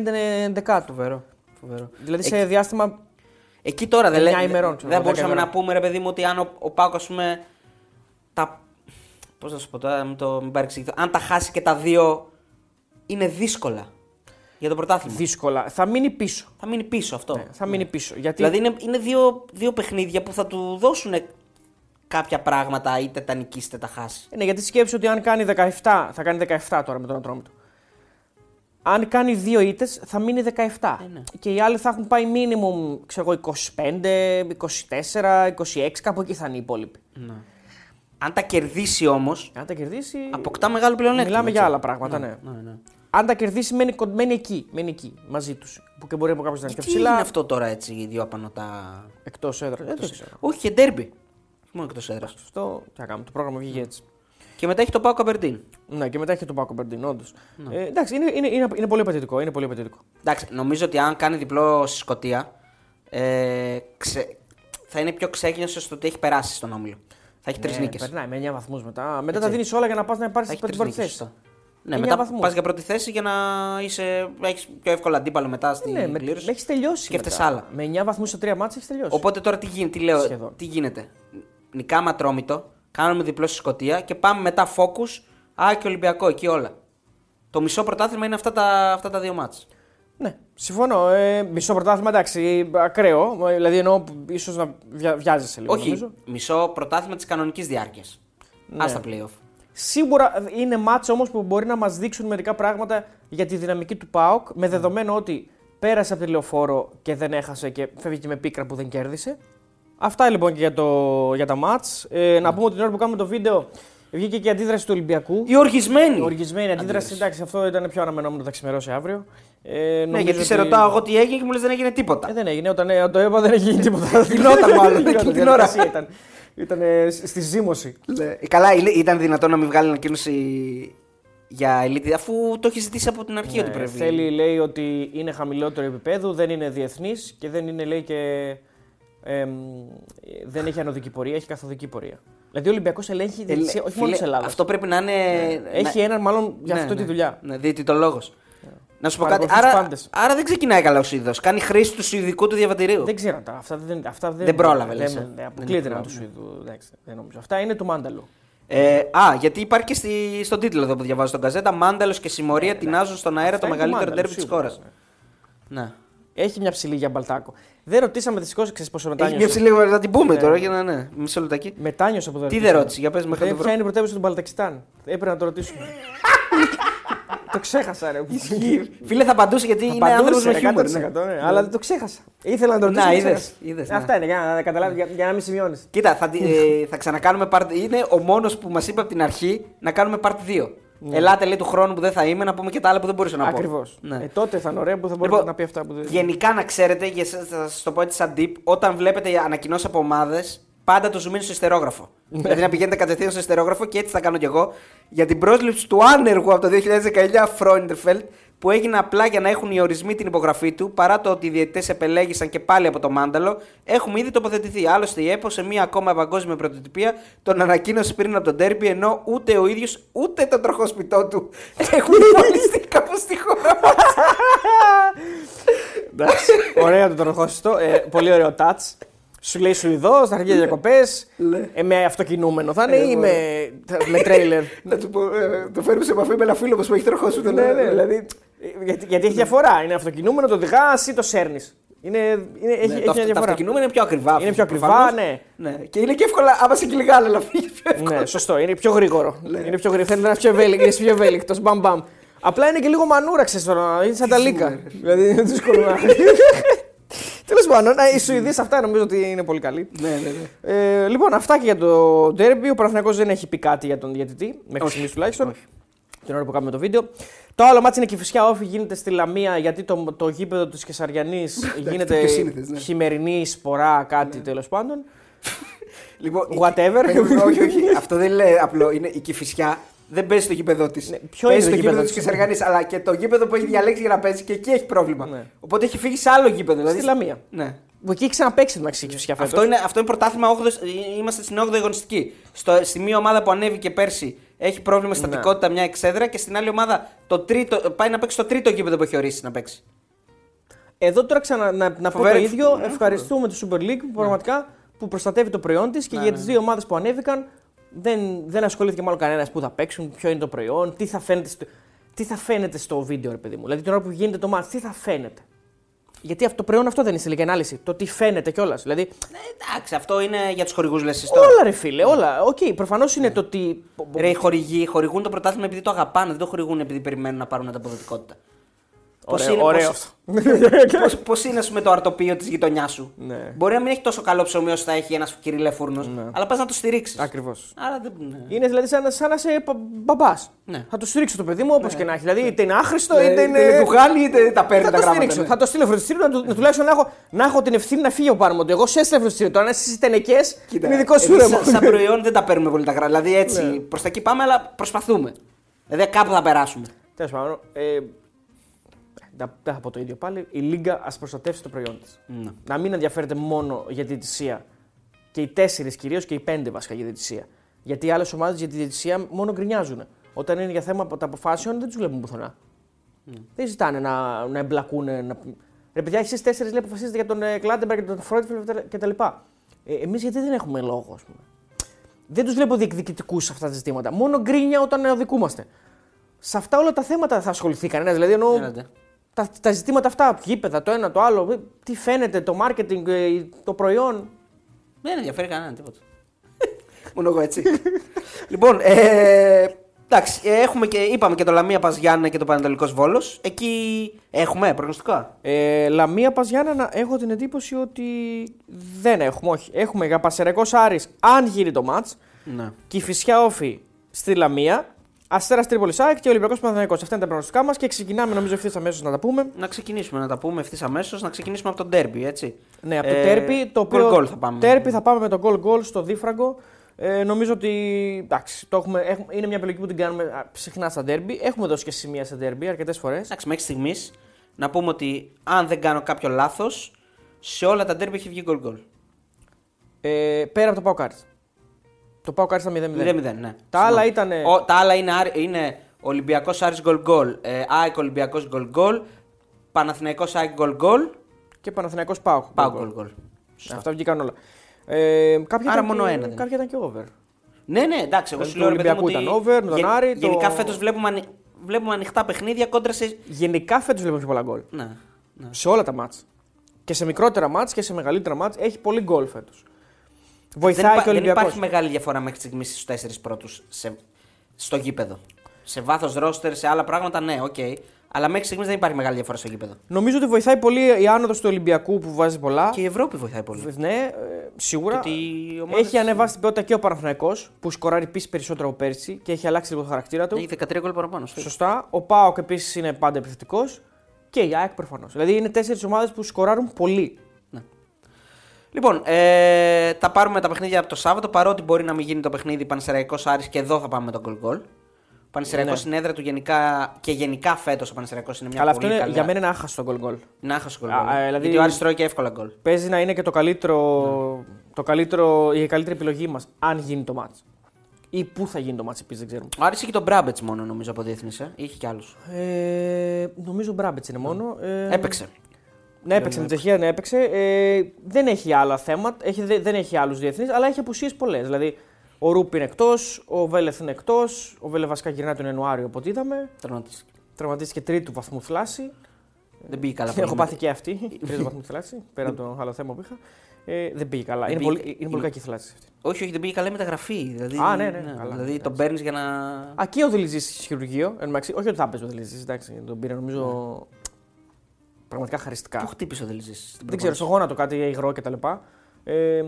δεκάτου. Φοβερό. Φοβερό. Δηλαδή σε διάστημα. Εκεί τώρα δεν, Εννιά λέ- ημερών, δεν- ξέρω, δεν δέκα μπορούσαμε ημερών. να πούμε ρε παιδί μου ότι αν ο, ο Πάοκ ας πούμε. Τα... Πώς να σου πω τώρα, μην, το, μην παρεξηγηθώ. Αν τα χάσει και τα δύο, είναι δύσκολα για το πρωτάθλημα. Δύσκολα. Θα μείνει πίσω. Θα μείνει πίσω αυτό. Ναι, θα μείνει πίσω. Γιατί Δηλαδή είναι, είναι δύο, δύο παιχνίδια που θα του δώσουν κάποια πράγματα, είτε τα νικήσει είτε τα χάσει. Ναι, γιατί σκέψει ότι αν κάνει 17, θα κάνει 17 τώρα με τον Ατρόμητο. Αν κάνει δύο ήττες θα μείνει 17. ναι. Και οι άλλοι θα έχουν πάει minimum ξέρω εγώ, 25, 24, 26, κάπου εκεί θα είναι οι υπόλοιποι. Αν τα κερδίσει όμως, Αν τα κερδίσει. αποκτά μεγάλο πλεονέκτημα. Μιλάμε για έτσι. άλλα πράγματα, ναι. Ναι, ναι. Αν τα κερδίσει, μένει, κον- μένει εκεί, μένει εκεί μαζί τους. Που και μπορεί από κάποιος να είναι και Τι είναι ψηλά. αυτό τώρα έτσι, οι δύο απανοτά. Εκτός έδρας. Δεν το ξέρω. Όχι και ντέρμπι. Όχι μόνο εκτός έδρας. Αυτό τι να κάνουμε. Το πρόγραμμα βγήκε έτσι. Και μετά έχει το Πάο Καμπερντίν. Ναι, και μετά έχει το Πάκο Μπερντίν, όντως. Ναι. Ε, εντάξει, είναι, είναι, είναι, είναι πολύ απαιτητικό. Είναι πολύ απαιτητικό. Εντάξει, νομίζω ότι αν κάνει διπλό στη Σκωτία, ε, ξε... θα είναι πιο ξέγνιωστο στο ότι έχει περάσει στον όμιλο. Θα έχει τρεις Ναι, νίκες. Περνάει με 9 βαθμούς μετά. Μετά τα δίνεις όλα για να πας να πάρεις Θα έχει την τρεις πρώτη νίκες. θέση. Ναι, Εννιά μετά βαθμούς. πα για πρώτη θέση για να είσαι, έχεις πιο εύκολο αντίπαλο μετά στην Ναι, με, κλήρωση. έχεις τελειώσει. Σκέφτεσαι μετά. άλλα. Με 9 βαθμούς σε 3 μάτια έχεις τελειώσει. Οπότε τώρα τι γίνεται, τι λέω, Σχεδόν. τι γίνεται. Νικάμε ατρόμητο, κάνουμε διπλό στη Σκωτία και πάμε μετά focus, Α και Ολυμπιακό, εκεί όλα. Το μισό πρωτάθλημα είναι αυτά τα, αυτά τα δύο μάτς. Ναι, συμφωνώ. Ε, μισό πρωτάθλημα εντάξει, ακραίο. ε, Δηλαδή εννοώ ίσως να βια, βιάζεσαι λίγο. Όχι, Νομίζω. μισό πρωτάθλημα της κανονικής διάρκειας. Ναι. Α τα playoff. Σίγουρα είναι μάτς όμως που μπορεί να μας δείξουν μερικά πράγματα για τη δυναμική του ΠΑΟΚ με δεδομένο ότι πέρασε από τη λεωφόρο και δεν έχασε και φεύγει και με πίκρα που δεν κέρδισε. Αυτά λοιπόν και για, το, για τα μάτς. Ε, να πούμε ότι την ώρα που κάνουμε το βίντεο βγήκε και η αντίδραση του Ολυμπιακού. Η οργισμένη. Η οργισμένη αντίδραση, εντάξει, αυτό ήταν πιο αναμενόμενο θα ξημερώσει αύριο. Ε, Ναι, νομίζω γιατί σε ότι- ρωτάω εγώ τι έγινε και μου λες δεν έγινε τίποτα. Ε, δεν έγινε, όταν ε, το είπα δεν έχει γίνει τίποτα. Γινόταν μάλλον, Γινόταν, εκείνη την ώρα. διαδικασία Ήταν, ήταν ε, στη ζήμωση. Ναι. Καλά, είναι- ήταν δυνατόν να μην βγάλει ανακοίνωση για ελίτη, αφού το έχει ζητήσει από την αρχή ότι Ναι, πρέπει. Θέλει, λέει, ότι είναι χαμηλότερο επίπεδο, δεν είναι διεθνής και δεν είναι, λέει, και. Εμ, δεν έχει ανωδική πορεία, έχει καθοδική πορεία. Δηλαδή ο Ολυμπιακός ελέγχει Ε, διαιτησία, όχι φίλε, μόνο της Ελλάδας. Αυτό πρέπει να είναι. Έχει να- έναν μάλλον για Ναι, αυτό ναι. τη δουλειά. Ναι, διαιτητολόγο. Να σου πω κάτι. Παρακολουθείς τους Άρα, πάντες. άρα δεν ξεκινάει καλά ο Σουηδός. Κάνει χρήση του Σουηδικού του διαβατηρίου. Δεν ξέρω τα. Αυτά δεν, αυτά δεν, Δεν πρόλαβε, λες, Δεν, ε. δεν αποκλείεται Δεν να του πρόλαβε. Σουηδού. εντάξει, Δεν νομίζω. Αυτά είναι του Μάνταλου. Ε, α, γιατί υπάρχει και στη, στον τίτλο εδώ που διαβάζω στον καζέτα. Μάνταλος και συμμορία τεινάζουν στον αέρα Αυτά το είναι του μεγαλύτερο Μάνταλου, τέρμι της σίγουρα, χώρας. Ναι. Έχει μια ψηλή για μπαλτάκο. Δεν ρωτήσαμε δυστυχώς, ξέρεις πόσο Έχει μια μετάνιωσε. ψηλή να την πούμε Ναι. τώρα για να ναι. Μισό λεπτάκι. Μετάνιωσε από το Τι δεν ρώτησε, για πες με Δεν το βρω. ποια είναι η πρωτεύουσα του Μπαλτακιστάν. Έπρεπε να το ρωτήσουμε. το ξέχασα, ρε. Φίλε θα απαντούσε γιατί είναι Απαντούσε, άνθρωπο με 100%, χιούμορ. ναι. ναι. Αλλά δεν το ξέχασα. Ήθελα να το ρωτήσω. Να, και είδες, ξέχασα. είδες, Ε, ναι. Αυτά είναι, για να καταλάβεις, για, για να μην σημειώνεις. Κοίτα, θα, τη- ε, θα ξανακάνουμε part. Είναι ο μόνος που μας είπε από την αρχή να κάνουμε part 2. Ελάτε λέει του χρόνου που δεν θα είμαι να πούμε και τα άλλα που δεν μπορούσα να πω. Ακριβώς. Ναι. Ε, τότε θα είναι ωραίο που θα μπορεί Λοιπόν, να πει αυτά που δεν. Γενικά να ξέρετε, για σας- θα σας το πω έτσι σαν tip, όταν βλέπετε ανακοινώσεις από ομάδες, πάντα το zoom in στο ιστερόγραφο. Ναι. δηλαδή να πηγαίνετε κατευθείαν στο ιστερόγραφο και έτσι θα κάνω κι εγώ. Για την πρόσληψη του άνεργου από το 2019 Φρόιντερφελτ, που έγινε απλά για να έχουν οι ορισμοί την υπογραφή του, παρά το ότι οι διαιτητές επελέγησαν και πάλι από το μάνταλο, έχουμε ήδη τοποθετηθεί. Άλλωστε η ΕΠΟ σε μία ακόμα παγκόσμια πρωτοτυπία τον ανακοίνωσε πριν από τον τέρμπι, ενώ ούτε ο ίδιος ούτε το τροχόσπιτό του έχουν εμφανιστεί κάπου στη χώρα μας. Εντάξει. Ωραίο το τροχόσιστο. Ε, πολύ ωραίο touch. Σου λέει Σουηδό, θα αρχίσει διακοπές. Ναι. Ε, με αυτοκινούμενο θα είναι Ε, ή εγώ- με, με τρέιλερ; Να του πω, ε, το φέρουμε σε επαφή με ένα φίλο μας που έχει τροχώσει το ναι, ναι, δηλαδή. ε, Γιατί, γιατί έχει διαφορά. Είναι αυτοκινούμενο, το οδηγάς ή το σέρνεις. Είναι, είναι, έχει, Ναι, έχει το, μια αυτο- τα διαφορά. αυτοκινούμενα είναι πιο ακριβά. Είναι πιο ακριβά, προφανώς. ναι. ναι. Και είναι και εύκολα, άμα σε κυλιγάνε, να φύγει πιο εύκολα. Ναι, σωστό. Είναι πιο γρήγορο. Ναι. είναι πιο γρήγορο. Θέλει να είναι πιο ευέλικτο. Είσαι πιο ευέλικτος. Μπαμ, μπαμ. Απλά είναι και λίγο μανούρα, ξέρεις τώρα. Είναι σαν τα λίκα. δηλαδή είναι δύσκολο να. Τέλος πάντων, ναι, οι Σουηδοί σε αυτά νομίζω ότι είναι πολύ καλοί. ναι, ναι, ναι. Ε, λοιπόν, αυτά και για το Derby. Ο Παναθηναϊκός δεν έχει πει κάτι για τον διαιτητή, μέχρι στιγμής τουλάχιστον. Την ώρα που κάνουμε το βίντεο. Το άλλο μάτι είναι και φυσικά όφη γίνεται στη Λαμία γιατί το, το γήπεδο της Κεσαριανής γίνεται πιο σύνηθες, ναι. χειμερινή σπορά, κάτι τέλος πάντων. Λοιπόν, η- Whatever. περίμενε, όχι, όχι. Αυτό δεν είναι απλό. Είναι η κυφισιά. Δεν παίζει στο γήπεδο της. Ναι, ποιο παίζει είναι στο το γήπεδο γήπεδο της της; Κεσαργανή, αλλά και το γήπεδο που έχει διαλέξει για να παίζει και εκεί έχει πρόβλημα. Ναι. Οπότε έχει φύγει σε άλλο γήπεδο. Δηλαδή, Στη Λαμία. Ναι. Που εκεί έχει ξαναπέξει την μεταξύ φυσικά φέτος. Αυτό είναι, αυτό είναι πρωτάθλημα 8, είμαστε στην 8η αγωνιστική. Στο, στη μία ομάδα που ανέβηκε πέρσι έχει πρόβλημα Ναι. στατικότητα μια εξέδρα και στην άλλη ομάδα το τρίτο, πάει να παίξει το τρίτο γήπεδο που έχει ορίσει να παίξει. Εδώ τώρα ξανα, να, να πω το Φοβερό. ίδιο. Ναι, Ευχαριστούμε τη Super League που πραγματικά που προστατεύει το προϊόν της και Ναι, για ναι. τις δύο ομάδες που ανέβηκαν δεν, δεν ασχολήθηκε μάλλον κανένας που θα παίξουν, ποιο είναι το προϊόν, τι θα φαίνεται στο, τι θα φαίνεται στο βίντεο, ρε παιδί μου. Δηλαδή την ώρα που γίνεται το ματς, τι θα φαίνεται. Γιατί αυτό το προϊόν αυτό δεν είναι σε λίγη ανάλυση. Το τι φαίνεται κιόλας. Δηλαδή, Ναι, εντάξει, αυτό είναι για τους χορηγούς λες τώρα. όλα ρε φίλε, όλα. OK, okay, προφανώς είναι το ότι. Ρε, οι χορηγοί χορηγούν το πρωτάθλημα επειδή το αγαπάνε, δεν το χορηγούν επειδή περιμένουν να πάρουν ανταποδοτικότητα. Πώς Ωραίο, είναι, ωραίο πώς- αυτό. Πώς, πώς είναι, ας πούμε, το αρτοποιείο της γειτονιάς σου; Ναι. Μπορεί να μην έχει τόσο καλό ψωμί όσο θα έχει ένας κυριλέ φούρνος, Ναι. αλλά πας να το στηρίξεις. Ακριβώς. Άρα δεν. ναι. Είναι δηλαδή σαν, σαν να είσαι μπαμπάς. Ναι. Θα το στηρίξω το παιδί μου όπως και να έχει. Δηλαδή είτε είναι άχρηστο Ναι, είτε είτε είναι. είναι κουχάλι, είτε τα παίρνει Θα τα το γράμματα. στηρίξω. ναι. Θα το στείλω φροντιστήριο να, του- να τουλάχιστον να έχω, να έχω την ευθύνη να φύγει από πάνω μου. Ότι Εγώ σε έστειλα φροντιστήριο. Τώρα αν εσύ τενεκές Κοίτα, είναι δικό σου εμείς ρεύμα. σαν, σαν προϊόν δεν τα παίρνουμε πολύ τα γράμματα. Δηλαδή έτσι Ναι. προς τα εκεί πάμε, αλλά προσπαθούμε. Δηλαδή κάπου θα περάσουμε. Τέλος πάντων. Ε, δεν δεν θα πω το ίδιο πάλι. Η Λίγκα ας προστατεύσει το προϊόν της. Ναι. Να μην ενδιαφέρεται μόνο για τη διαιτησία. Και οι τέσσερις κυρίως και οι πέντε βασικά για τη διαιτησία. Γιατί οι άλλες ομάδες για τη διαιτησία μόνο γκρινιάζουν. Όταν είναι για θέματα αποφάσεων δεν τους βλέπουν πουθενά. Δεν ζητάνε να, να εμπλακούν. Να... Ρε παιδιά, εσείς τέσσερις λέει αποφασίζετε για τον ε, Κλάτενμπεργκ και τον Φρόντιφελ κτλ. Ε, Εμείς γιατί δεν έχουμε λόγο, ας πούμε. Δεν τους βλέπω διεκδικητικούς σε αυτά τα ζητήματα. Μόνο γκρίνια όταν αδικούμαστε. Σε αυτά όλα τα θέματα θα ασχοληθεί κανένας. Δηλαδή, εννοώ Έλατε. Τα, τα ζητήματα αυτά, γήπεδα, το ένα, το άλλο, ε, τι φαίνεται, το marketing, ε, το προϊόν. Δεν ενδιαφέρει κανέναν τίποτα. Μόνο εγώ έτσι. λοιπόν, ε, εντάξει, ε, έχουμε και, είπαμε και το Λαμία Πα Γιάννενα και το Πανατολικό Βόλος. Εκεί έχουμε προγνωστικά; Ε, Λαμία Παζιάννα, έχω την εντύπωση ότι δεν έχουμε. Όχι. Έχουμε για Πασερικό Άρης, αν γίνει το match. Ναι. Και Φυσιά Όφη στη Λαμία. Αστέρας Τρίπολης ΑΕΚ και Ολυμπιακός Παναθανικό. Αυτά είναι τα προγνωστικά μας και ξεκινάμε νομίζω ευθύς αμέσως να τα πούμε. Να ξεκινήσουμε να τα πούμε ευθύς αμέσως, να ξεκινήσουμε από τον Derby, έτσι. Ναι, από το Ε, ντέρμπι. Το οποίο goal-goal θα πάμε. Ντέρμπι θα πάμε με το goal goal στο δίφραγκο. Ε, νομίζω ότι εντάξει, το έχουμε, έχουμε, είναι μια επιλογή που την κάνουμε α, συχνά στα derby. Έχουμε δώσει και σημεία στα derby αρκετές φορές. Εντάξει, μέχρι στιγμής να πούμε ότι αν δεν κάνω κάποιο λάθος, σε όλα τα Derby έχει βγει γκολ γκολ. Ε, πέρα από το Πάοκ Άρη. Το Πάοκ Άρη ήταν 0-0. 0-0, ναι. Τα άλλα Συγγνώμη. ήταν. Ο- τα άλλα είναι, Άρη- είναι Ολυμπιακός Άρης γκολ γκολ, ε, ΑΕΚ Ολυμπιακός γκολ γκολ, Παναθηναϊκός ΑΕΚ γκολ γκολ, και Παναθηναϊκός Πάο. Πάο γκολ γκολ. Αυτά βγήκαν όλα. Ε, κάποια Άρα ήταν μόνο και, ένα δεν κάποια ήταν και over. Ναι, ναι, εντάξει. Εγώ Το σου λέω ρε παιδί μου Ολυμπιακού ότι ήταν over, με τον γεν- Άρη, το- Γενικά φέτος βλέπουμε, ανοι- βλέπουμε ανοιχτά παιχνίδια κόντρα σε. Γενικά φέτος βλέπουμε πιο πολλά γκολ. Ναι, ναι. Σε όλα τα μάτς. Και σε μικρότερα μάτς και σε μεγαλύτερα μάτς έχει πολύ γκολ φέτος. Βοηθάει δεν, υπά- και ο δεν Ολυμπιακός. υπάρχει μεγάλη διαφορά μέχρι στιγμής στους τέσσερις πρώτους στο γήπεδο. Σε βάθος ρόστερ, σε άλλα πράγματα, ναι, οκ. Αλλά μέχρι στιγμής δεν υπάρχει μεγάλη διαφορά στο γήπεδο. Νομίζω ότι βοηθάει πολύ η άνοδος του Ολυμπιακού που βάζει πολλά. Και η Ευρώπη βοηθάει πολύ. Ναι, ε, σίγουρα. Και ότι οι ομάδες- Έχει ανεβάσει την ποιότητα και ο Παναθηναϊκός που σκοράρει επίσης περισσότερο από πέρσι και έχει αλλάξει λίγο το χαρακτήρα του. Έχει 13 γκολ παραπάνω. στο Σωστά. Ο Πάοκ επίσης είναι πάντα επιθετικός. Και η ΑΕΚ προφανώς. Δηλαδή είναι τέσσερις ομάδες που σκοράρουν πολύ. Λοιπόν, ε, τα πάρουμε τα παιχνίδια από το Σάββατο. Παρότι μπορεί να μην γίνει το παιχνίδι Πανεσαιραϊκό Άρης και εδώ θα πάμε με τον γκολ γκολ. Ο Πανεσαιραϊκό Ναι. είναι έδρα του γενικά και γενικά φέτος ο Πανεσαιραϊκό είναι μια Αλλά πολύ αυτό είναι, καλή. για μένα είναι άχαστο γκολ γκολ. Να άχασε γκολ. Α, γκολ. ε, δηλαδή- Γιατί ο Άρης τρώει και εύκολα γκολ. Παίζει να είναι και το καλύτερο, Ναι. το καλύτερο, η καλύτερη επιλογή μας αν γίνει το μάτς. Ή πού θα γίνει το μάτς επίσης δεν ξέρουμε. Ο Άρης έχει τον Μπράμπετς μόνο νομίζω από διεθνής. Ε. Είχε κι άλλους. Ε, νομίζω ο Μπράμπετς είναι μόνο. Ε, Έπαιξε. Ναι, έπαιξε με την Τσεχία, ναι, έπαιξε. Ε, δεν έχει άλλα θέματα, έχει, δεν δεν έχει άλλους διεθνείς, αλλά έχει απουσίες πολλές. Δηλαδή, ο Ρούπ είναι εκτός, ο Βέλεθ είναι εκτός, ο Βέλε βασικά γυρνάει τον Ιανουάριο, οπότε είδαμε. Τραυματίστηκε. Τραυματίστηκε τρίτου βαθμού θλάση. Δεν πήγε καλά. πολύ Έχω με- πάθει και αυτή, τρίτου βαθμού θλάση, πέρα από το άλλο θέμα που είχα. Ε, δεν πήγε καλά. Δεν είναι, πήγε- πολύ, είναι είναι- πολύ κακή θλάση αυτή. Όχι, όχι, δεν πήγε καλά η μεταγραφή. Δηλαδή, Α, ναι, ναι, καλά, δηλαδή εντάξει. τον παίρνεις για να. Α, και ο Δηληζή χειρουργείο. Εν τω μεταξύ, όχι ότι θα παίζει ο Δηληζή, εντάξει, τον πήρε νομίζω πραγματικά χαριστικά. Πού χτύπησε ο Δελζής. Δεν ξέρω, στο γόνατο κάτι υγρό κτλ. Ε,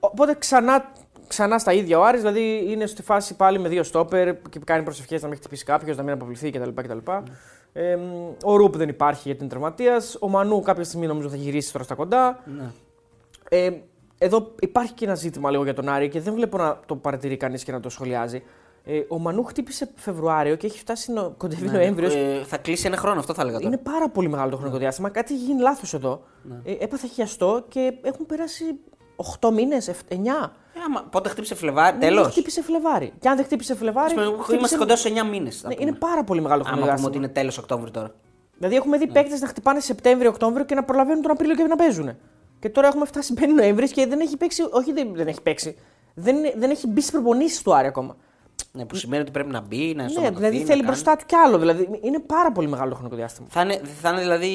Οπότε ξανά, ξανά στα ίδια ο Άρης, δηλαδή είναι στη φάση πάλι με δύο στόπερ και κάνει προσευχές να μην χτυπήσει κάποιος, να μην αποβληθεί κτλ. κτλ. Ε, ο Ρούπ δεν υπάρχει γιατί είναι τραυματίας. Ο Μανού κάποια στιγμή νομίζω θα γυρίσει τώρα στα κοντά. Ναι. Ε, εδώ υπάρχει και ένα ζήτημα λίγο για τον Άρη και δεν βλέπω να το παρατηρεί κανείς και να το σχολιάζει. Ε, ο Μανού χτύπησε Φεβρουάριο και έχει φτάσει νο... κοντεύει Ναι, Νοέμβριος. ε, θα κλείσει ένα χρόνο, αυτό θα έλεγα τώρα. Είναι πάρα πολύ μεγάλο το χρονικό διάστημα. Κάτι έχει γίνει λάθος εδώ. Ε, έπαθε χιαστό και έχουν περάσει 8 μήνες, 9. Ε, άμα, πότε χτύπησε Φλεβάρι, Δεν τέλος. χτύπησε Φλεβάρι. Και αν δεν χτύπησε Φλεβάρι. χτύπησε- Είμαστε κοντά στους 9 μήνες. Ναι, είναι πάρα πολύ μεγάλο χρονικό Άμα πούμε διάστημα. ότι είναι τέλος Οκτώβρη τώρα. Δηλαδή έχουμε δει παίκτες να χτυπάνε Σεπτέμβριο-Οκτώβριο και να προλαβαίνουν τον Απρίλιο και να παίζουν. Και τώρα έχουμε φτάσει 5 Νοέμβρη και δεν έχει παίξει. Όχι, δεν, δεν έχει παίξει. Δεν, δεν έχει μπει στις προπονήσεις του Άρη ακόμα. Ναι, που σημαίνει ότι πρέπει να μπει, να Ναι, ενσωματωθεί. δηλαδή να θέλει κάνει. μπροστά του κι άλλο. Δηλαδή είναι πάρα πολύ μεγάλο χρονικό διάστημα. Θα είναι, θα είναι δηλαδή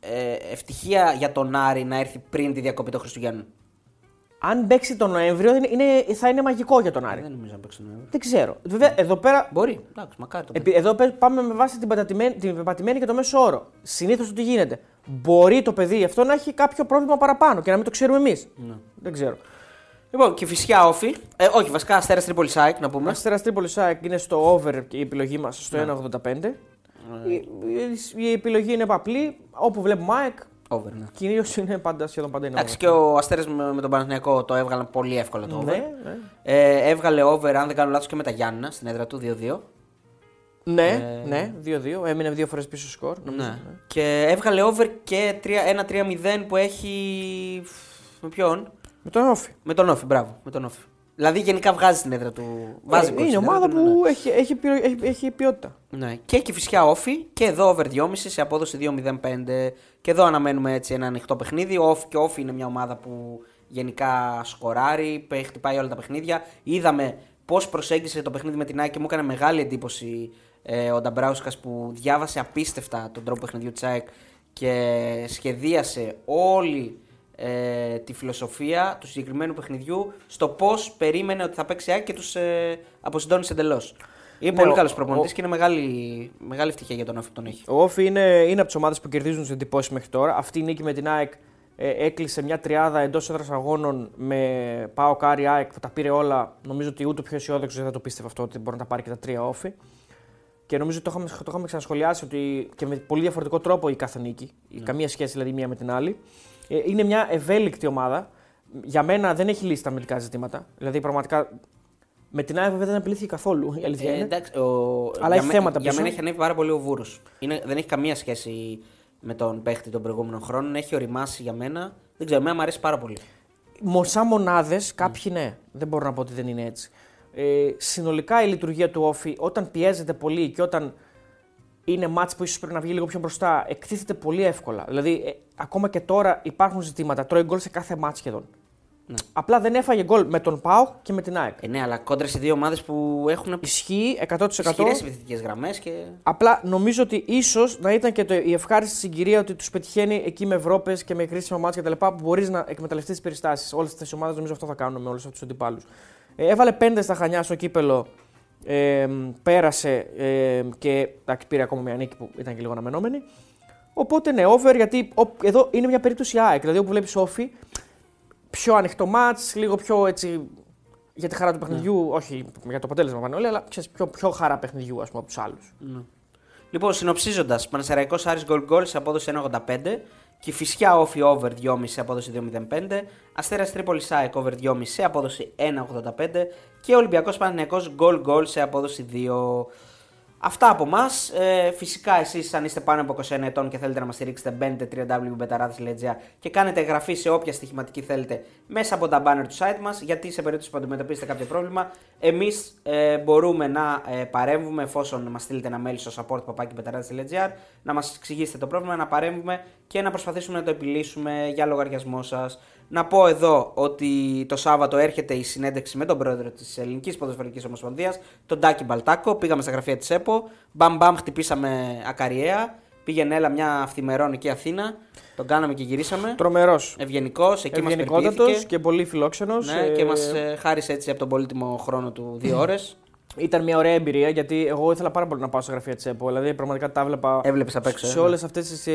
ε, ευτυχία για τον Άρη να έρθει πριν τη διακοπή των Χριστουγέννων. Αν παίξει τον Νοέμβριο είναι, είναι- θα είναι μαγικό για τον Άρη. Δεν νομίζω να παίξει τον Νοέμβριο. Δεν ξέρω. Βέβαια, εδώ πέρα. Μπορεί, εντάξει, μακάρι το επί- Εδώ πέ- πάμε με βάση την πατατημένη, την πεπατημένη και το μέσο όρο. Συνήθως τι γίνεται. Μπορεί το παιδί αυτό να έχει κάποιο πρόβλημα παραπάνω και να μην το ξέρουμε εμείς. Ναι. Δεν ξέρω. Λοιπόν, και φυσικά όφη. Ε, όχι, βασικά αστέρας Τρίπολης Σάικ να πούμε. Αστέρας Τρίπολης ΣΑΕΚ είναι στο over και η επιλογή μας στο Ναι. 1,85. Η, η- η επιλογή είναι απλή. Όπου βλέπουμε ΑΕΚ, Over, ναι. κυρίως είναι πάντα, σχεδόν πάντα είναι Εντάξει, over. και ο Αστέρας με, με τον Παναθηναϊκό το έβγαλαν πολύ εύκολα το over. Ναι, ναι. Ε, έβγαλε over, αν δεν κάνω λάθος, και με τα Γιάννα στην έδρα του 2-2. Ναι, ναι, 2-2. Έμεινε δύο φορές πίσω σκορ. νομίζω, Ναι. Και έβγαλε over και 3 1-3-0 που έχει. Με ποιον; Με τον Όφη. Με τον Όφη, μπράβο. Με τον Όφη. Δηλαδή γενικά βγάζει την έδρα του. Βάζει Ε, γκολ είναι στην ομάδα έδρα του, που έχει, έχει, ποιο- έχει, έχει ποιότητα. Ναι. ναι. Και έχει φυσικά όφη και εδώ over 2,5 σε απόδοση 2,05. Και εδώ αναμένουμε έτσι ένα ανοιχτό παιχνίδι. Ο Όφη και ο Όφη είναι μια ομάδα που γενικά σκοράρει, πε- χτυπάει όλα τα παιχνίδια. Είδαμε πώς προσέγγισε το παιχνίδι με την ΑΕΚ και μου έκανε μεγάλη εντύπωση ε, ο Νταμπράουσκα που διάβασε απίστευτα τον τρόπο παιχνιδιού της ΑΕΚ και σχεδίασε όλη ε, τη φιλοσοφία του συγκεκριμένου παιχνιδιού στο πώς περίμενε ότι θα παίξει η ΑΕΚ και τους ε, αποσυντώνησε εντελώς. Είναι Ναι, πολύ ο- καλός ο- προπονητής και είναι μεγάλη, μεγάλη ευτυχία για τον Όφη που τον έχει. Ο Όφη είναι, είναι από τις ομάδες που κερδίζουν τις εντυπώσεις μέχρι τώρα. Αυτή η νίκη με την ΑΕΚ ε, έκλεισε μια τριάδα εντός έδρας αγώνων με Πάοκ Άρη ΑΕΚ που τα πήρε όλα. Νομίζω ότι ούτε ο πιο αισιόδοξος δεν θα το πίστευε αυτό ότι μπορεί να τα πάρει και τα τρία Όφη. Και νομίζω ότι το είχαμε, το είχαμε ξανασχολιάσει ότι και με πολύ διαφορετικό τρόπο η κάθε νίκη. Καμία σχέση δηλαδή μία με την άλλη. Ε, είναι μια ευέλικτη ομάδα. Για μένα δεν έχει λύσει τα αμυντικά ζητήματα. Δηλαδή πραγματικά με την ΑΕΚ βέβαια δεν απειλήθηκε καθόλου. Η αλήθεια Ε, είναι. εντάξει, ο... Αλλά για έχει μέ- θέματα Για πίσω. μένα έχει ανέβει πάρα πολύ ο Βούρος. Δεν έχει καμία σχέση με τον παίχτη των προηγούμενων χρόνων. Έχει οριμάσει για μένα. Δεν ξέρω, εμένα μου αρέσει πάρα πολύ. Μο- Σαν μονάδες, κάποιοι ναι. Δεν μπορώ να πω ότι δεν είναι έτσι. Ε, συνολικά η λειτουργία του Όφη, όταν πιέζεται πολύ και όταν είναι μάτς που ίσως πρέπει να βγει λίγο πιο μπροστά, εκτίθεται πολύ εύκολα. Δηλαδή, ε, ακόμα και τώρα υπάρχουν ζητήματα. Τρώει γκολ σε κάθε μάτς σχεδόν. Ναι. Απλά δεν έφαγε γκολ με τον Πάο και με την ΑΕΚ. Ε, ναι, αλλά κόντρα σε δύο ομάδες που έχουν Ισχύει 100%. ισχυρές επιθετικές γραμμές και. Απλά νομίζω ότι ίσως να ήταν και το, η ευχάριστη συγκυρία ότι τους πετυχαίνει εκεί με Ευρώπε και με κρίσιμα μάτια κτλ. που μπορείς να εκμεταλλευτείς τις περιστάσεις. Όλες τις ομάδες νομίζω αυτό θα κάνουν με όλους αυτούς τους αντιπάλους. Ε, έβαλε πέντε στα χανιά στο κύπελο. Ε, πέρασε ε, και εντάξει, πήρε ακόμα μια νίκη που ήταν και λίγο αναμενόμενη. Οπότε ναι, over γιατί ο, εδώ είναι μια περίπτωση ΑΕΚ. Δηλαδή όπου βλέπεις όφη, πιο ανοιχτό μάτς, λίγο πιο έτσι για τη χαρά του παιχνιδιού, όχι για το αποτέλεσμα πάνε όλοι, αλλά ξέρεις, πιο, πιο χαρά παιχνιδιού ας πούμε, από τους άλλους. Λοιπόν, συνοψίζοντας, Πανεσαιραϊκό Άρης γκολ γκολ σε απόδοση 1,85. Και φυσικά όφι over 2,5 σε απόδοση 2,05. Αστέρας Τρίπολης ΑΕΚ over 2,5 σε απόδοση 1,85. Και Ολυμπιακός Παναθηναϊκός γκολ γκολ σε απόδοση 2. Αυτά από εμά. Ε, φυσικά, εσείς, αν είστε πάνω από 21 ετών και θέλετε να μας στηρίξετε, μπαίνετε www.betarades.gr και κάνετε εγγραφή σε όποια στοιχηματική θέλετε μέσα από τα banner του site μας. Γιατί σε περίπτωση που αντιμετωπίσετε κάποιο πρόβλημα, εμείς ε, μπορούμε να ε, παρέμβουμε εφόσον μας στείλετε ένα mail στο support.betarades.gr να μας εξηγήσετε το πρόβλημα, να παρέμβουμε και να προσπαθήσουμε να το επιλύσουμε για λογαριασμό σας. Να πω εδώ ότι το Σάββατο έρχεται η συνέντευξη με τον πρόεδρο της Ελληνικής Ποδοσφαιρικής Ομοσπονδίας, τον Τάκη Μπαλτάκο. Πήγαμε στα γραφεία της ΕΠΟ. Μπαμ μπαμ χτυπήσαμε ακαριέα. Πήγαινε έλα μια αυθημερών εκεί Αθήνα. Τον κάναμε και γυρίσαμε. Τρομερός. Ευγενικός, εκεί μας Ευγενικότατος περιποιήθηκε. και πολύ φιλόξενος. Ναι, και μας χάρισε έτσι από τον πολύτιμο χρόνο του δύο ώρες. Ήταν μια ωραία εμπειρία γιατί εγώ ήθελα πάρα πολύ να πάω στα γραφεία τη ΕΠΟ. Δηλαδή, πραγματικά τα έβλεπα Έβλεπες απ' έξω. σε ε, όλες αυτές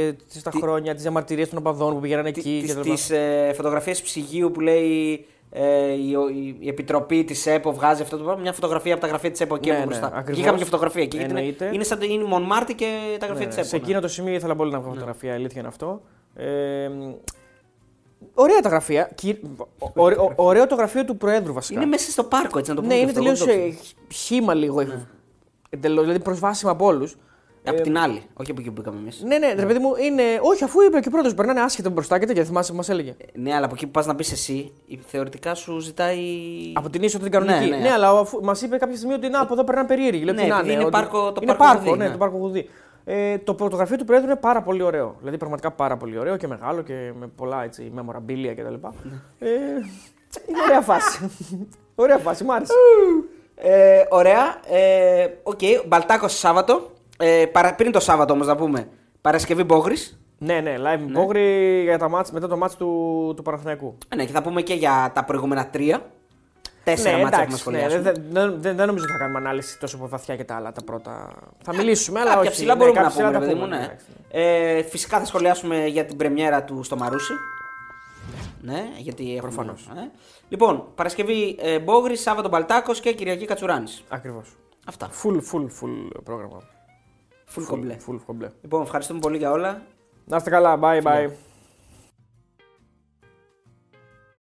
τα χρόνια, τις διαμαρτυρίες των οπαδών που πηγαίνανε εκεί Τις, κτλ. τις ε, φωτογραφίες ψυγείου που λέει ε, η, η, η επιτροπή τη ΕΠΟ βγάζει αυτό το πράγμα. Μια φωτογραφία από τα γραφεία τη ΕΠΟ εκεί Ναι, από ναι, μπροστά. ακριβώς. Και είχαμε και φωτογραφία εκεί. γιατί Είναι, Εννοείται. είναι σαν το είναι η Μονμάρτη και τα γραφεία Ναι, τη ΕΠΟ. σε ναι. εκείνο το σημείο ήθελα πολύ να βγάλω φωτογραφία, η αλήθεια είναι αυτό. Ε, ωραία τα γραφεία. Κυ- ω- ωραίο- ω- ωραίο το γραφείο του Προέδρου βασικά. Είναι μέσα στο πάρκο, έτσι να το πούμε. ναι, και είναι αυτό, τελείω εγώ το ξέρω. χήμα λίγο. Εντελώς, δηλαδή προσβάσιμα από όλου. Από την άλλη, όχι από εκεί που πήγαμε εμείς. Ναι, ναι, ρε παιδί μου, είναι. Όχι, αφού είπε και ο πρώτος, περνάνε άσχετα μπροστά και τέτοια. Θυμάσαι που μας έλεγε. Ναι, αλλά από εκεί που πας να πεις εσύ, η- θεωρητικά σου ζητάει. Από την είσοδο την κανονική. Ναι, Ναι, ναι. αλλά μας είπε κάποια στιγμή ότι να, από εδώ περνάνε περίεργοι. Λέω, Ναι, τι να επειδή είναι, είναι ότι- πάρκο- το είναι πάρκο πάρκο, Γουδί, ναι, ναι. το πάρκο Γουδί. Ε, το πρωτογραφείο του Πρόεδρου είναι πάρα πολύ ωραίο. Δηλαδή πραγματικά πάρα πολύ ωραίο και μεγάλο και με πολλά έτσι, memorabilia κτλ. ε, είναι ωραία φάση. ωραία φάση, μου άρεσε. Ε, ωραία. Ε, Οκ, Μπαλτάκος Σάββατο. Ε, παρα, πριν το Σάββατο όμως να πούμε. Παρασκευή Μπόγρης. Ναι, ναι, live με Μπόγρι για τα ματς, μετά το ματς του, του Παναθηναϊκού. Ε, ναι, και θα πούμε και για τα προηγούμενα τρία. Τέσσερα ναι, ματς έχουμε εντάξει, ναι, σχολιάσει. δεν, δεν, δεν, δεν νομίζω ότι θα κάνουμε ανάλυση τόσο βαθιά και τα άλλα τα πρώτα. Θα μιλήσουμε, αλλά Κάποια όχι. ψιλά ναι, μπορούμε να κάποια πούμε, ψηλά ρε τα παιδί μου. Ναι. εντάξει. Ε, φυσικά θα σχολιάσουμε για την πρεμιέρα του στο Μαρούσι. Ναι, γιατί έχουμε... Προφανώς. Ε. Λοιπόν, Παρασκευή ε, Μπόγρης, Σάββατο Μπαλτάκος και Κυριακή Κατσουράνης. Ακριβώς. Αυτά. Full, full, full πρόγραμμα. Full κομπλέ. Full κομπλέ. Λοιπόν, ευχαριστούμε πολύ για όλα. Να είστε καλά. Bye, bye.